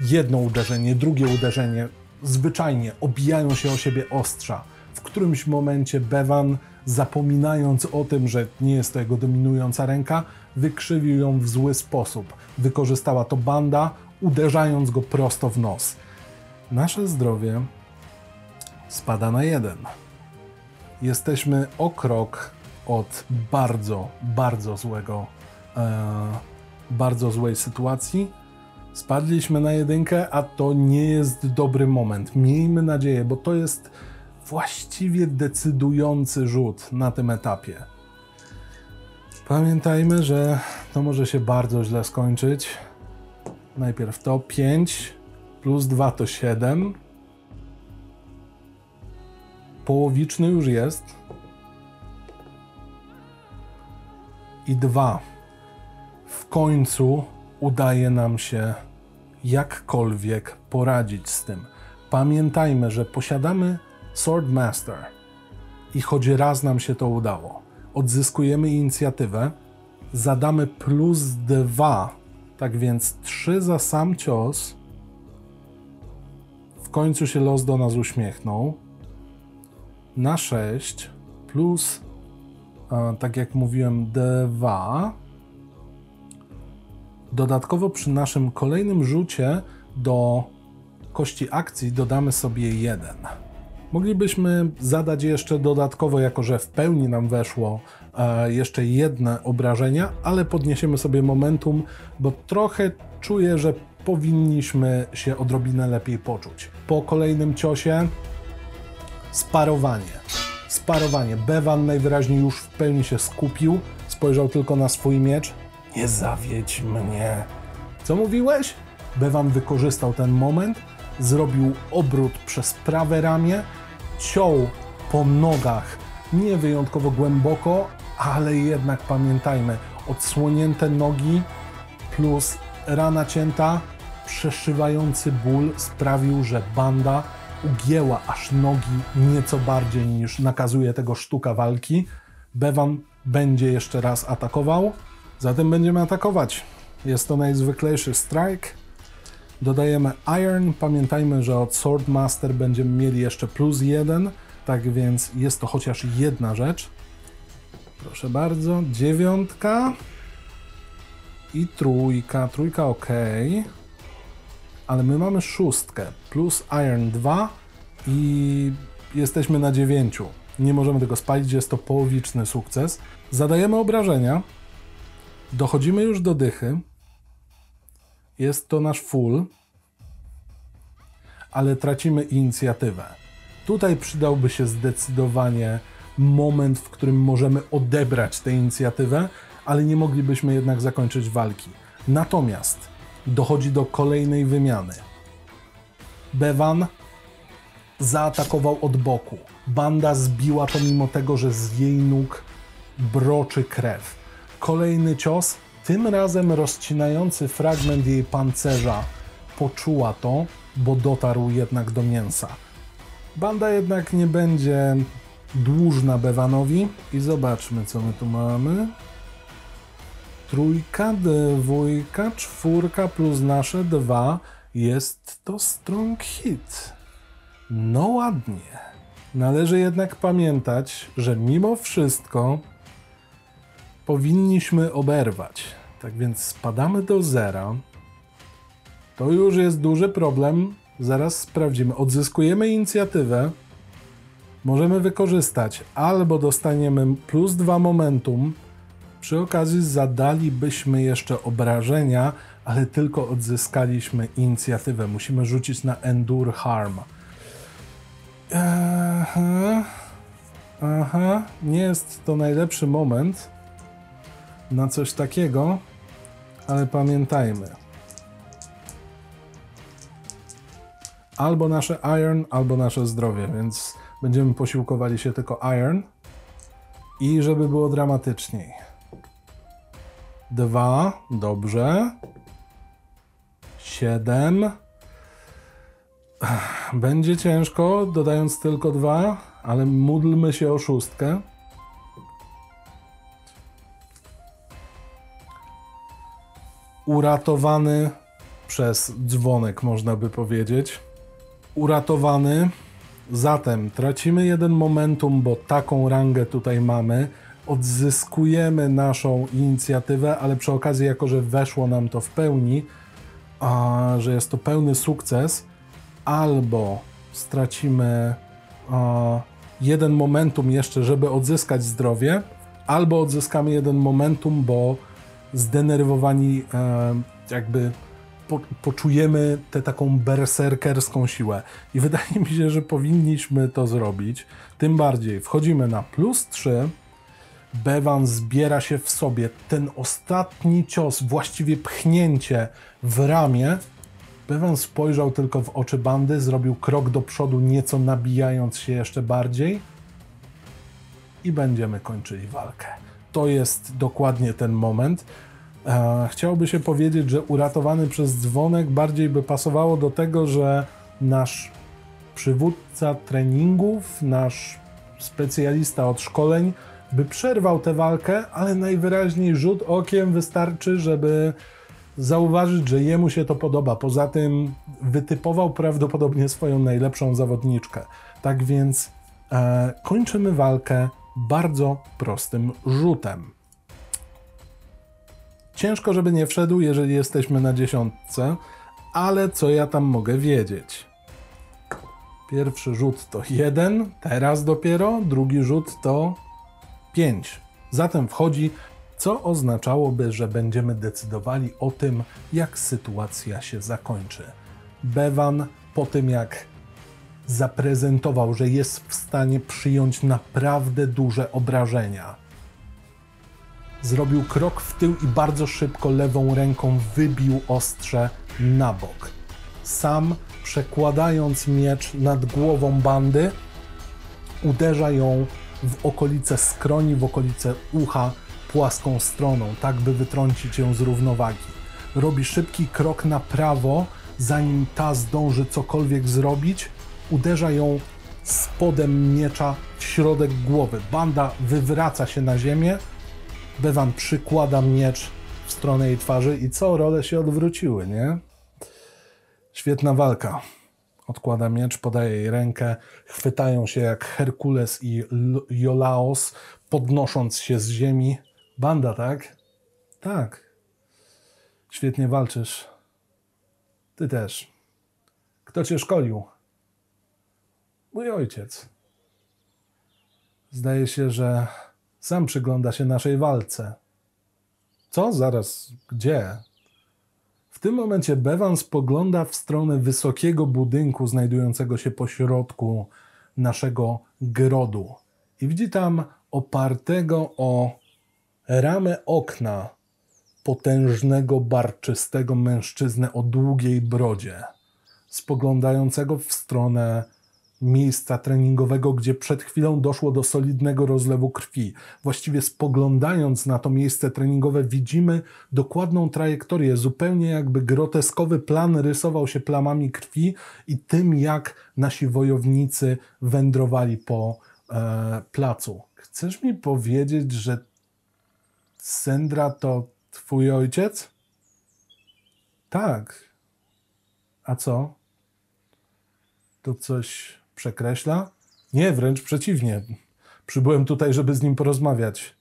Jedno uderzenie, drugie uderzenie. Zwyczajnie obijają się o siebie ostrza. W którymś momencie Bevan, zapominając o tym, że nie jest to jego dominująca ręka, wykrzywił ją w zły sposób. Wykorzystała to banda, uderzając go prosto w nos. Nasze zdrowie spada na jeden. Jesteśmy o krok od bardzo, bardzo złego, e, bardzo złej sytuacji. Spadliśmy na jedynkę, a to nie jest dobry moment. Miejmy nadzieję, bo to jest właściwie decydujący rzut na tym etapie. Pamiętajmy, że to może się bardzo źle skończyć. Najpierw to 5 plus 2 to 7. Połowiczny już jest. I 2. Końcu udaje nam się jakkolwiek poradzić z tym. Pamiętajmy, że posiadamy Swordmaster i choć raz nam się to udało, odzyskujemy inicjatywę, zadamy plus 2 tak więc 3 za sam cios. W końcu się los do nas uśmiechnął. Na 6 plus, tak jak mówiłem, 2. Dodatkowo przy naszym kolejnym rzucie do kości akcji dodamy sobie 1. Moglibyśmy zadać jeszcze dodatkowo, jako że w pełni nam weszło e, jeszcze jedne obrażenia, ale podniesiemy sobie momentum, bo trochę czuję, że powinniśmy się odrobinę lepiej poczuć. Po kolejnym ciosie sparowanie. Sparowanie. Bewan najwyraźniej już w pełni się skupił, spojrzał tylko na swój miecz. Nie zawiedź mnie. Co mówiłeś? Bewan wykorzystał ten moment, zrobił obrót przez prawe ramię, ciął po nogach nie wyjątkowo głęboko, ale jednak pamiętajmy, odsłonięte nogi plus rana cięta, przeszywający ból sprawił, że banda ugięła aż nogi nieco bardziej niż nakazuje tego sztuka walki. Bevan będzie jeszcze raz atakował, zatem będziemy atakować. Jest to najzwyklejszy strike. Dodajemy Iron. Pamiętajmy, że od Swordmaster będziemy mieli jeszcze plus jeden, tak więc jest to chociaż jedna rzecz. Proszę bardzo, dziewiątka i trójka. Trójka ok, ale my mamy szóstkę plus Iron 2 i jesteśmy na dziewięciu. Nie możemy tego spalić, jest to połowiczny sukces. Zadajemy obrażenia, dochodzimy już do dychy. Jest to nasz full, ale tracimy inicjatywę. Tutaj przydałby się zdecydowanie moment, w którym możemy odebrać tę inicjatywę, ale nie moglibyśmy jednak zakończyć walki. Natomiast dochodzi do kolejnej wymiany. Bevan zaatakował od boku. Banda zbiła to mimo tego, że z jej nóg broczy krew. Kolejny cios, tym razem rozcinający fragment jej pancerza. Poczuła to, bo dotarł jednak do mięsa. Banda jednak nie będzie dłużna Bewanowi i zobaczmy co my tu mamy. Trójka, dwójka, czwórka plus nasze dwa. Jest to strong hit. No ładnie. Należy jednak pamiętać, że mimo wszystko powinniśmy oberwać. Tak więc spadamy do zera. To już jest duży problem. Zaraz sprawdzimy. Odzyskujemy inicjatywę. Możemy wykorzystać albo dostaniemy plus dwa momentum. Przy okazji zadalibyśmy jeszcze obrażenia, ale tylko odzyskaliśmy inicjatywę. Musimy rzucić na Endure Harm. Aha. Aha. Nie jest to najlepszy moment na coś takiego, ale pamiętajmy. Albo nasze iron, albo nasze zdrowie, więc będziemy posiłkowali się tylko iron. I żeby było dramatyczniej. Dwa, dobrze. Siedem. Będzie ciężko, dodając tylko dwa, ale módlmy się o szóstkę. Uratowany przez dzwonek, można by powiedzieć. Uratowany. Zatem tracimy jeden momentum, bo taką rangę tutaj mamy. Odzyskujemy naszą inicjatywę, ale przy okazji, jako że weszło nam to w pełni, a, że jest to pełny sukces, albo stracimy a, jeden momentum jeszcze, żeby odzyskać zdrowie, albo odzyskamy jeden momentum, bo zdenerwowani e, jakby po, poczujemy tę taką berserkerską siłę. I wydaje mi się, że powinniśmy to zrobić. Tym bardziej wchodzimy na plus 3. Bevan zbiera się w sobie. Ten ostatni cios, właściwie pchnięcie w ramię. Bevan spojrzał tylko w oczy bandy, zrobił krok do przodu, nieco nabijając się jeszcze bardziej. I będziemy kończyli walkę. To jest dokładnie ten moment. E, chciałoby się powiedzieć, że uratowany przez dzwonek bardziej by pasowało do tego, że nasz przywódca treningów, nasz specjalista od szkoleń by przerwał tę walkę, ale najwyraźniej rzut okiem wystarczy, żeby zauważyć, że jemu się to podoba. Poza tym wytypował prawdopodobnie swoją najlepszą zawodniczkę. Tak więc e, kończymy walkę bardzo prostym rzutem. Ciężko, żeby nie wszedł, jeżeli jesteśmy na dziesiątce, ale co ja tam mogę wiedzieć? Pierwszy rzut to jeden, teraz dopiero, drugi rzut to 5. Zatem wchodzi, co oznaczałoby, że będziemy decydowali o tym, jak sytuacja się zakończy. Bevan po tym, jak zaprezentował, że jest w stanie przyjąć naprawdę duże obrażenia, zrobił krok w tył i bardzo szybko lewą ręką wybił ostrze na bok. Sam przekładając miecz nad głową bandy, uderza ją w okolice skroni, w okolice ucha płaską stroną, tak by wytrącić ją z równowagi. Robi szybki krok na prawo, zanim ta zdąży cokolwiek zrobić, uderza ją spodem miecza w środek głowy. Banda wywraca się na ziemię, Bewan przykłada miecz w stronę jej twarzy i co, role się odwróciły, nie? Świetna walka. Odkłada miecz, podaje jej rękę, chwytają się jak Herkules i Jolaos, podnosząc się z ziemi. Banda, tak? Tak. Świetnie walczysz. Ty też. Kto cię szkolił? Mój ojciec. Zdaje się, że sam przygląda się naszej walce. Co? Zaraz, gdzie? W tym momencie Bevan spogląda w stronę wysokiego budynku znajdującego się pośrodku naszego grodu i widzi tam opartego o ramę okna potężnego, barczystego mężczyznę o długiej brodzie, spoglądającego w stronę miejsca treningowego, gdzie przed chwilą doszło do solidnego rozlewu krwi. Właściwie spoglądając na to miejsce treningowe, widzimy dokładną trajektorię, zupełnie jakby groteskowy plan rysował się plamami krwi i tym, jak nasi wojownicy wędrowali po e, placu. Chcesz mi powiedzieć, że Sendra to twój ojciec? Tak. A co? To coś przekreśla? Nie, wręcz przeciwnie. Przybyłem tutaj, żeby z nim porozmawiać.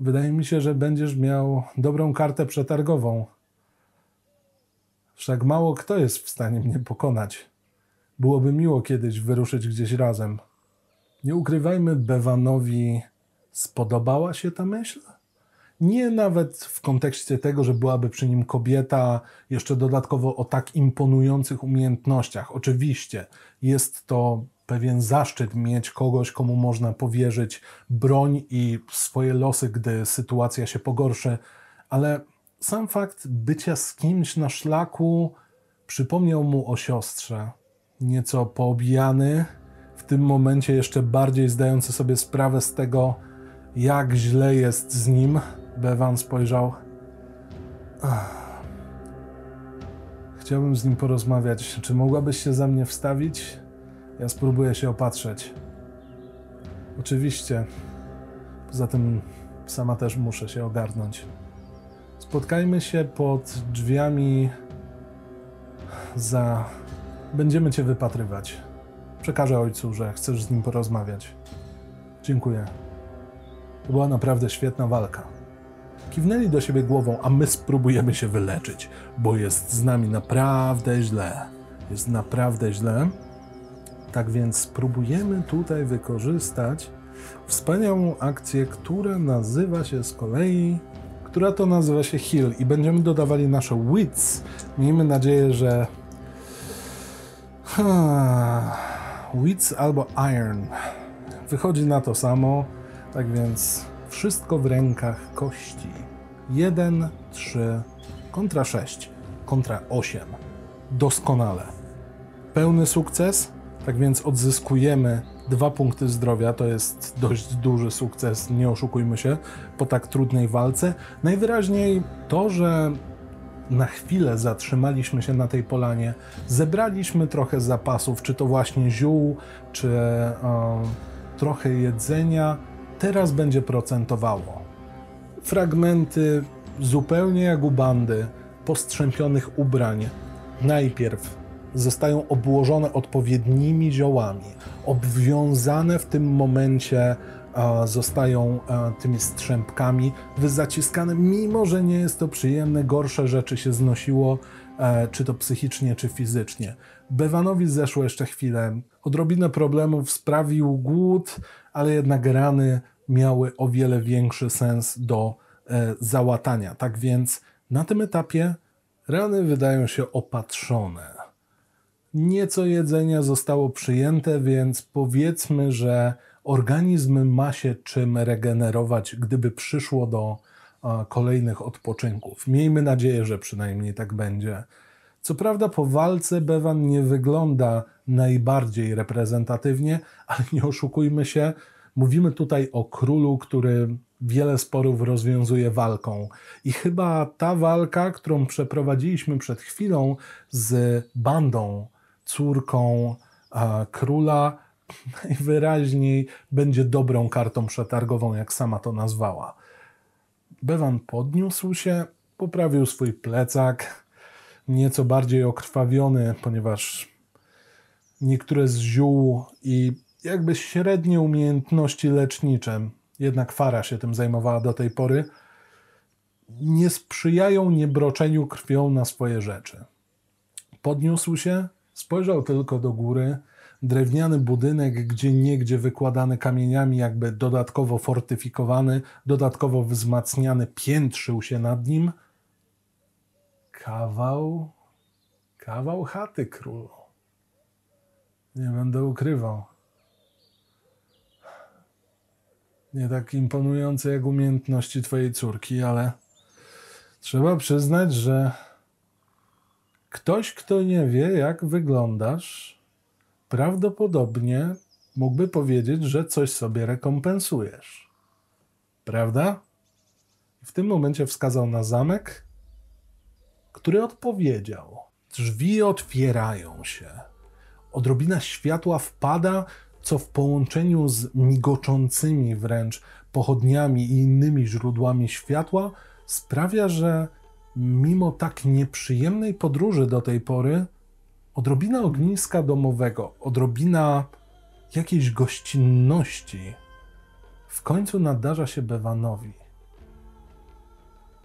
Wydaje mi się, że będziesz miał dobrą kartę przetargową. Wszak mało kto jest w stanie mnie pokonać. Byłoby miło kiedyś wyruszyć gdzieś razem. Nie ukrywajmy, Bewanowi spodobała się ta myśl? Nie nawet w kontekście tego, że byłaby przy nim kobieta, jeszcze dodatkowo o tak imponujących umiejętnościach. Oczywiście jest to pewien zaszczyt mieć kogoś, komu można powierzyć broń i swoje losy, gdy sytuacja się pogorszy, ale sam fakt bycia z kimś na szlaku przypomniał mu o siostrze. Nieco poobijany, w tym momencie jeszcze bardziej zdający sobie sprawę z tego, jak źle jest z nim, Bevan spojrzał. Chciałbym z nim porozmawiać. Czy mogłabyś się za mnie wstawić? Ja spróbuję się opatrzeć. Oczywiście. Poza tym sama też muszę się ogarnąć. Spotkajmy się pod drzwiami za. Będziemy cię wypatrywać. Przekażę ojcu, że chcesz z nim porozmawiać. Dziękuję. To była naprawdę świetna walka. Kiwnęli do siebie głową, a my spróbujemy się wyleczyć, bo jest z nami naprawdę źle. Jest naprawdę źle. Tak więc spróbujemy tutaj wykorzystać wspaniałą akcję, która nazywa się z kolei, która to nazywa się Heal i będziemy dodawali nasze Wits. Miejmy nadzieję, że Wits albo Iron. Wychodzi na to samo, tak więc wszystko w rękach kości. 1, 3, kontra 6, kontra 8. Doskonale. Pełny sukces, tak więc odzyskujemy dwa punkty zdrowia. To jest dość duży sukces, nie oszukujmy się, po tak trudnej walce. Najwyraźniej to, że na chwilę zatrzymaliśmy się na tej polanie, zebraliśmy trochę zapasów, czy to właśnie ziół, czy trochę jedzenia, teraz będzie procentowało. Fragmenty zupełnie jak u bandy postrzępionych ubrań, najpierw zostają obłożone odpowiednimi ziołami, obwiązane w tym momencie zostają tymi strzępkami, wyzaciskane, mimo że nie jest to przyjemne, gorsze rzeczy się znosiło, e, czy to psychicznie, czy fizycznie. Bewanowi zeszło jeszcze chwilę. Odrobinę problemów sprawił głód, ale jednak rany miały o wiele większy sens do e, załatania. Tak więc na tym etapie rany wydają się opatrzone. Nieco jedzenia zostało przyjęte, więc powiedzmy, że organizm ma się czym regenerować, gdyby przyszło do kolejnych odpoczynków. Miejmy nadzieję, że przynajmniej tak będzie. Co prawda, po walce Bevan nie wygląda najbardziej reprezentatywnie, ale nie oszukujmy się, mówimy tutaj o królu, który wiele sporów rozwiązuje walką. I chyba ta walka, którą przeprowadziliśmy przed chwilą z bandą, córką króla, najwyraźniej będzie dobrą kartą przetargową, jak sama to nazwała. Bevan podniósł się, poprawił swój plecak, nieco bardziej okrwawiony, ponieważ niektóre z ziół i jakby średnie umiejętności lecznicze, jednak Fara się tym zajmowała do tej pory, nie sprzyjają niebroczeniu krwią na swoje rzeczy. Podniósł się, spojrzał tylko do góry, drewniany budynek, gdzie niegdzie wykładany kamieniami, jakby dodatkowo fortyfikowany, dodatkowo wzmacniany, piętrzył się nad nim. Kawał, kawał chaty królu. Nie będę ukrywał. Nie tak imponujące jak umiejętności twojej córki, ale trzeba przyznać, że ktoś, kto nie wie, jak wyglądasz, prawdopodobnie mógłby powiedzieć, że coś sobie rekompensujesz. Prawda? W tym momencie wskazał na zamek, który odpowiedział. Drzwi otwierają się. Odrobina światła wpada, co w połączeniu z migoczącymi wręcz pochodniami i innymi źródłami światła sprawia, że mimo tak nieprzyjemnej podróży do tej pory, odrobina ogniska domowego, odrobina jakiejś gościnności w końcu nadarza się Bewanowi.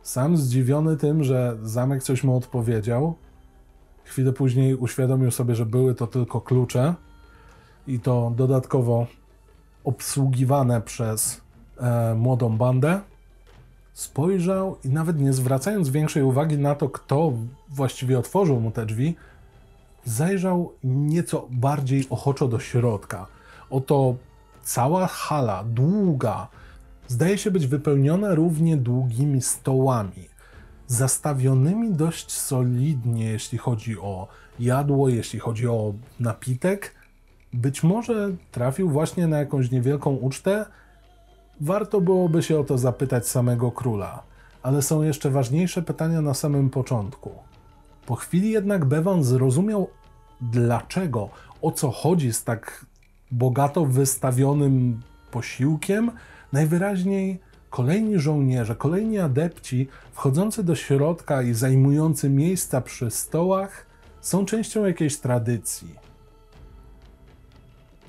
Sam zdziwiony tym, że zamek coś mu odpowiedział, chwilę później uświadomił sobie, że były to tylko klucze i to dodatkowo obsługiwane przez e, młodą bandę. Spojrzał i nawet nie zwracając większej uwagi na to, kto właściwie otworzył mu te drzwi, zajrzał nieco bardziej ochoczo do środka. Oto cała hala, długa, zdaje się być wypełniona równie długimi stołami, zastawionymi dość solidnie, jeśli chodzi o jadło, jeśli chodzi o napitek. Być może trafił właśnie na jakąś niewielką ucztę. Warto byłoby się o to zapytać samego króla, ale są jeszcze ważniejsze pytania na samym początku. Po chwili jednak Bevan zrozumiał, dlaczego, o co chodzi z tak bogato wystawionym posiłkiem. Najwyraźniej kolejni żołnierze, kolejni adepci wchodzący do środka i zajmujący miejsca przy stołach są częścią jakiejś tradycji.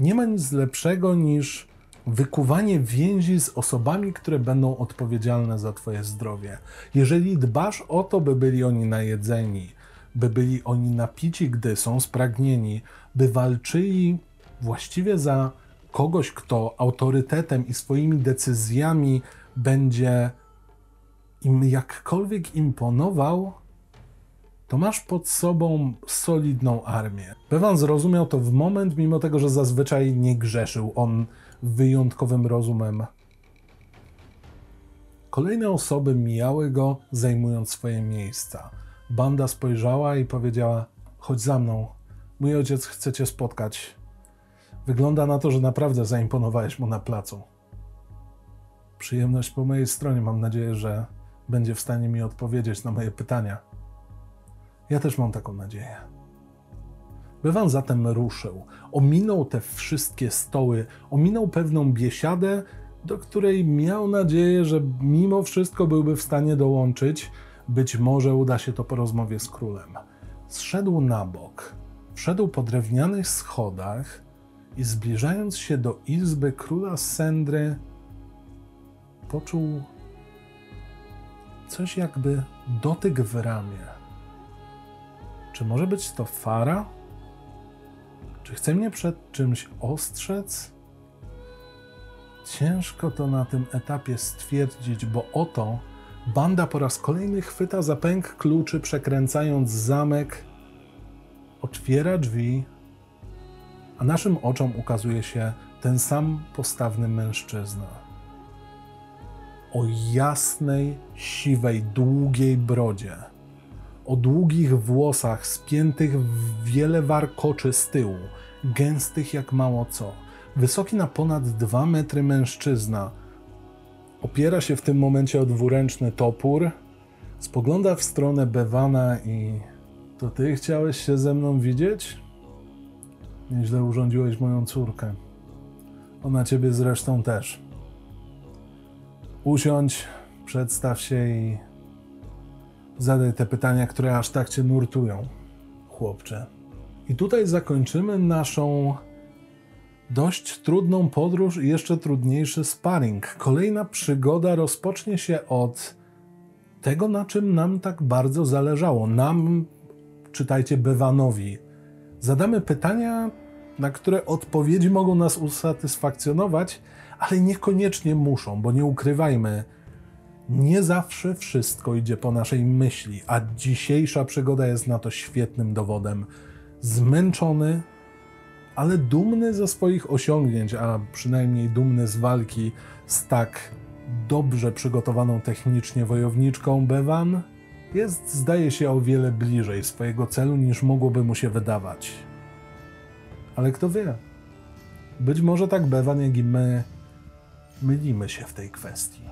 Nie ma nic lepszego niż wykuwanie więzi z osobami, które będą odpowiedzialne za Twoje zdrowie. Jeżeli dbasz o to, by byli oni najedzeni, by byli oni napici, gdy są spragnieni, by walczyli właściwie za kogoś, kto autorytetem i swoimi decyzjami będzie im jakkolwiek imponował, to masz pod sobą solidną armię. Bevan zrozumiał to w moment, mimo tego, że zazwyczaj nie grzeszył on wyjątkowym rozumem. Kolejne osoby mijały go, zajmując swoje miejsca. Banda spojrzała i powiedziała: Chodź za mną. Mój ojciec chce cię spotkać. Wygląda na to, że naprawdę zaimponowałeś mu na placu. Przyjemność po mojej stronie. Mam nadzieję, że będzie w stanie mi odpowiedzieć na moje pytania. Ja też mam taką nadzieję. Bywan zatem ruszył. Ominął te wszystkie stoły, ominął pewną biesiadę, do której miał nadzieję, że mimo wszystko byłby w stanie dołączyć być może uda się to po rozmowie z królem. zszedł na bok, wszedł po drewnianych schodach i zbliżając się do izby króla Sendry, poczuł coś jakby dotyk w ramię. Czy może być to fara? Czy chce mnie przed czymś ostrzec? Ciężko to na tym etapie stwierdzić, bo oto banda po raz kolejny chwyta za pęk kluczy, przekręcając zamek, otwiera drzwi, a naszym oczom ukazuje się ten sam postawny mężczyzna. O jasnej, siwej, długiej brodzie, o długich włosach spiętych w wiele warkoczy z tyłu, gęstych jak mało co Wysoki na ponad dwa metry mężczyzna opiera się w tym momencie o dwuręczny topór, spogląda w stronę Bewana i to ty chciałeś się ze mną widzieć? Nieźle urządziłeś moją córkę. Ona ciebie zresztą też. Usiądź, przedstaw się i zadaj te pytania, które aż tak cię nurtują, chłopcze. I tutaj zakończymy naszą dość trudną podróż i jeszcze trudniejszy sparring. Kolejna przygoda rozpocznie się od tego, na czym nam tak bardzo zależało. Nam, czytajcie, Bewanowi. Zadamy pytania, na które odpowiedzi mogą nas usatysfakcjonować, ale niekoniecznie muszą, bo nie ukrywajmy, nie zawsze wszystko idzie po naszej myśli, a dzisiejsza przygoda jest na to świetnym dowodem. Zmęczony, ale dumny ze swoich osiągnięć, a przynajmniej dumny z walki z tak dobrze przygotowaną technicznie wojowniczką Bevan, jest, zdaje się, o wiele bliżej swojego celu niż mogłoby mu się wydawać. Ale kto wie? Być może tak Bevan, jak i my mylimy się w tej kwestii.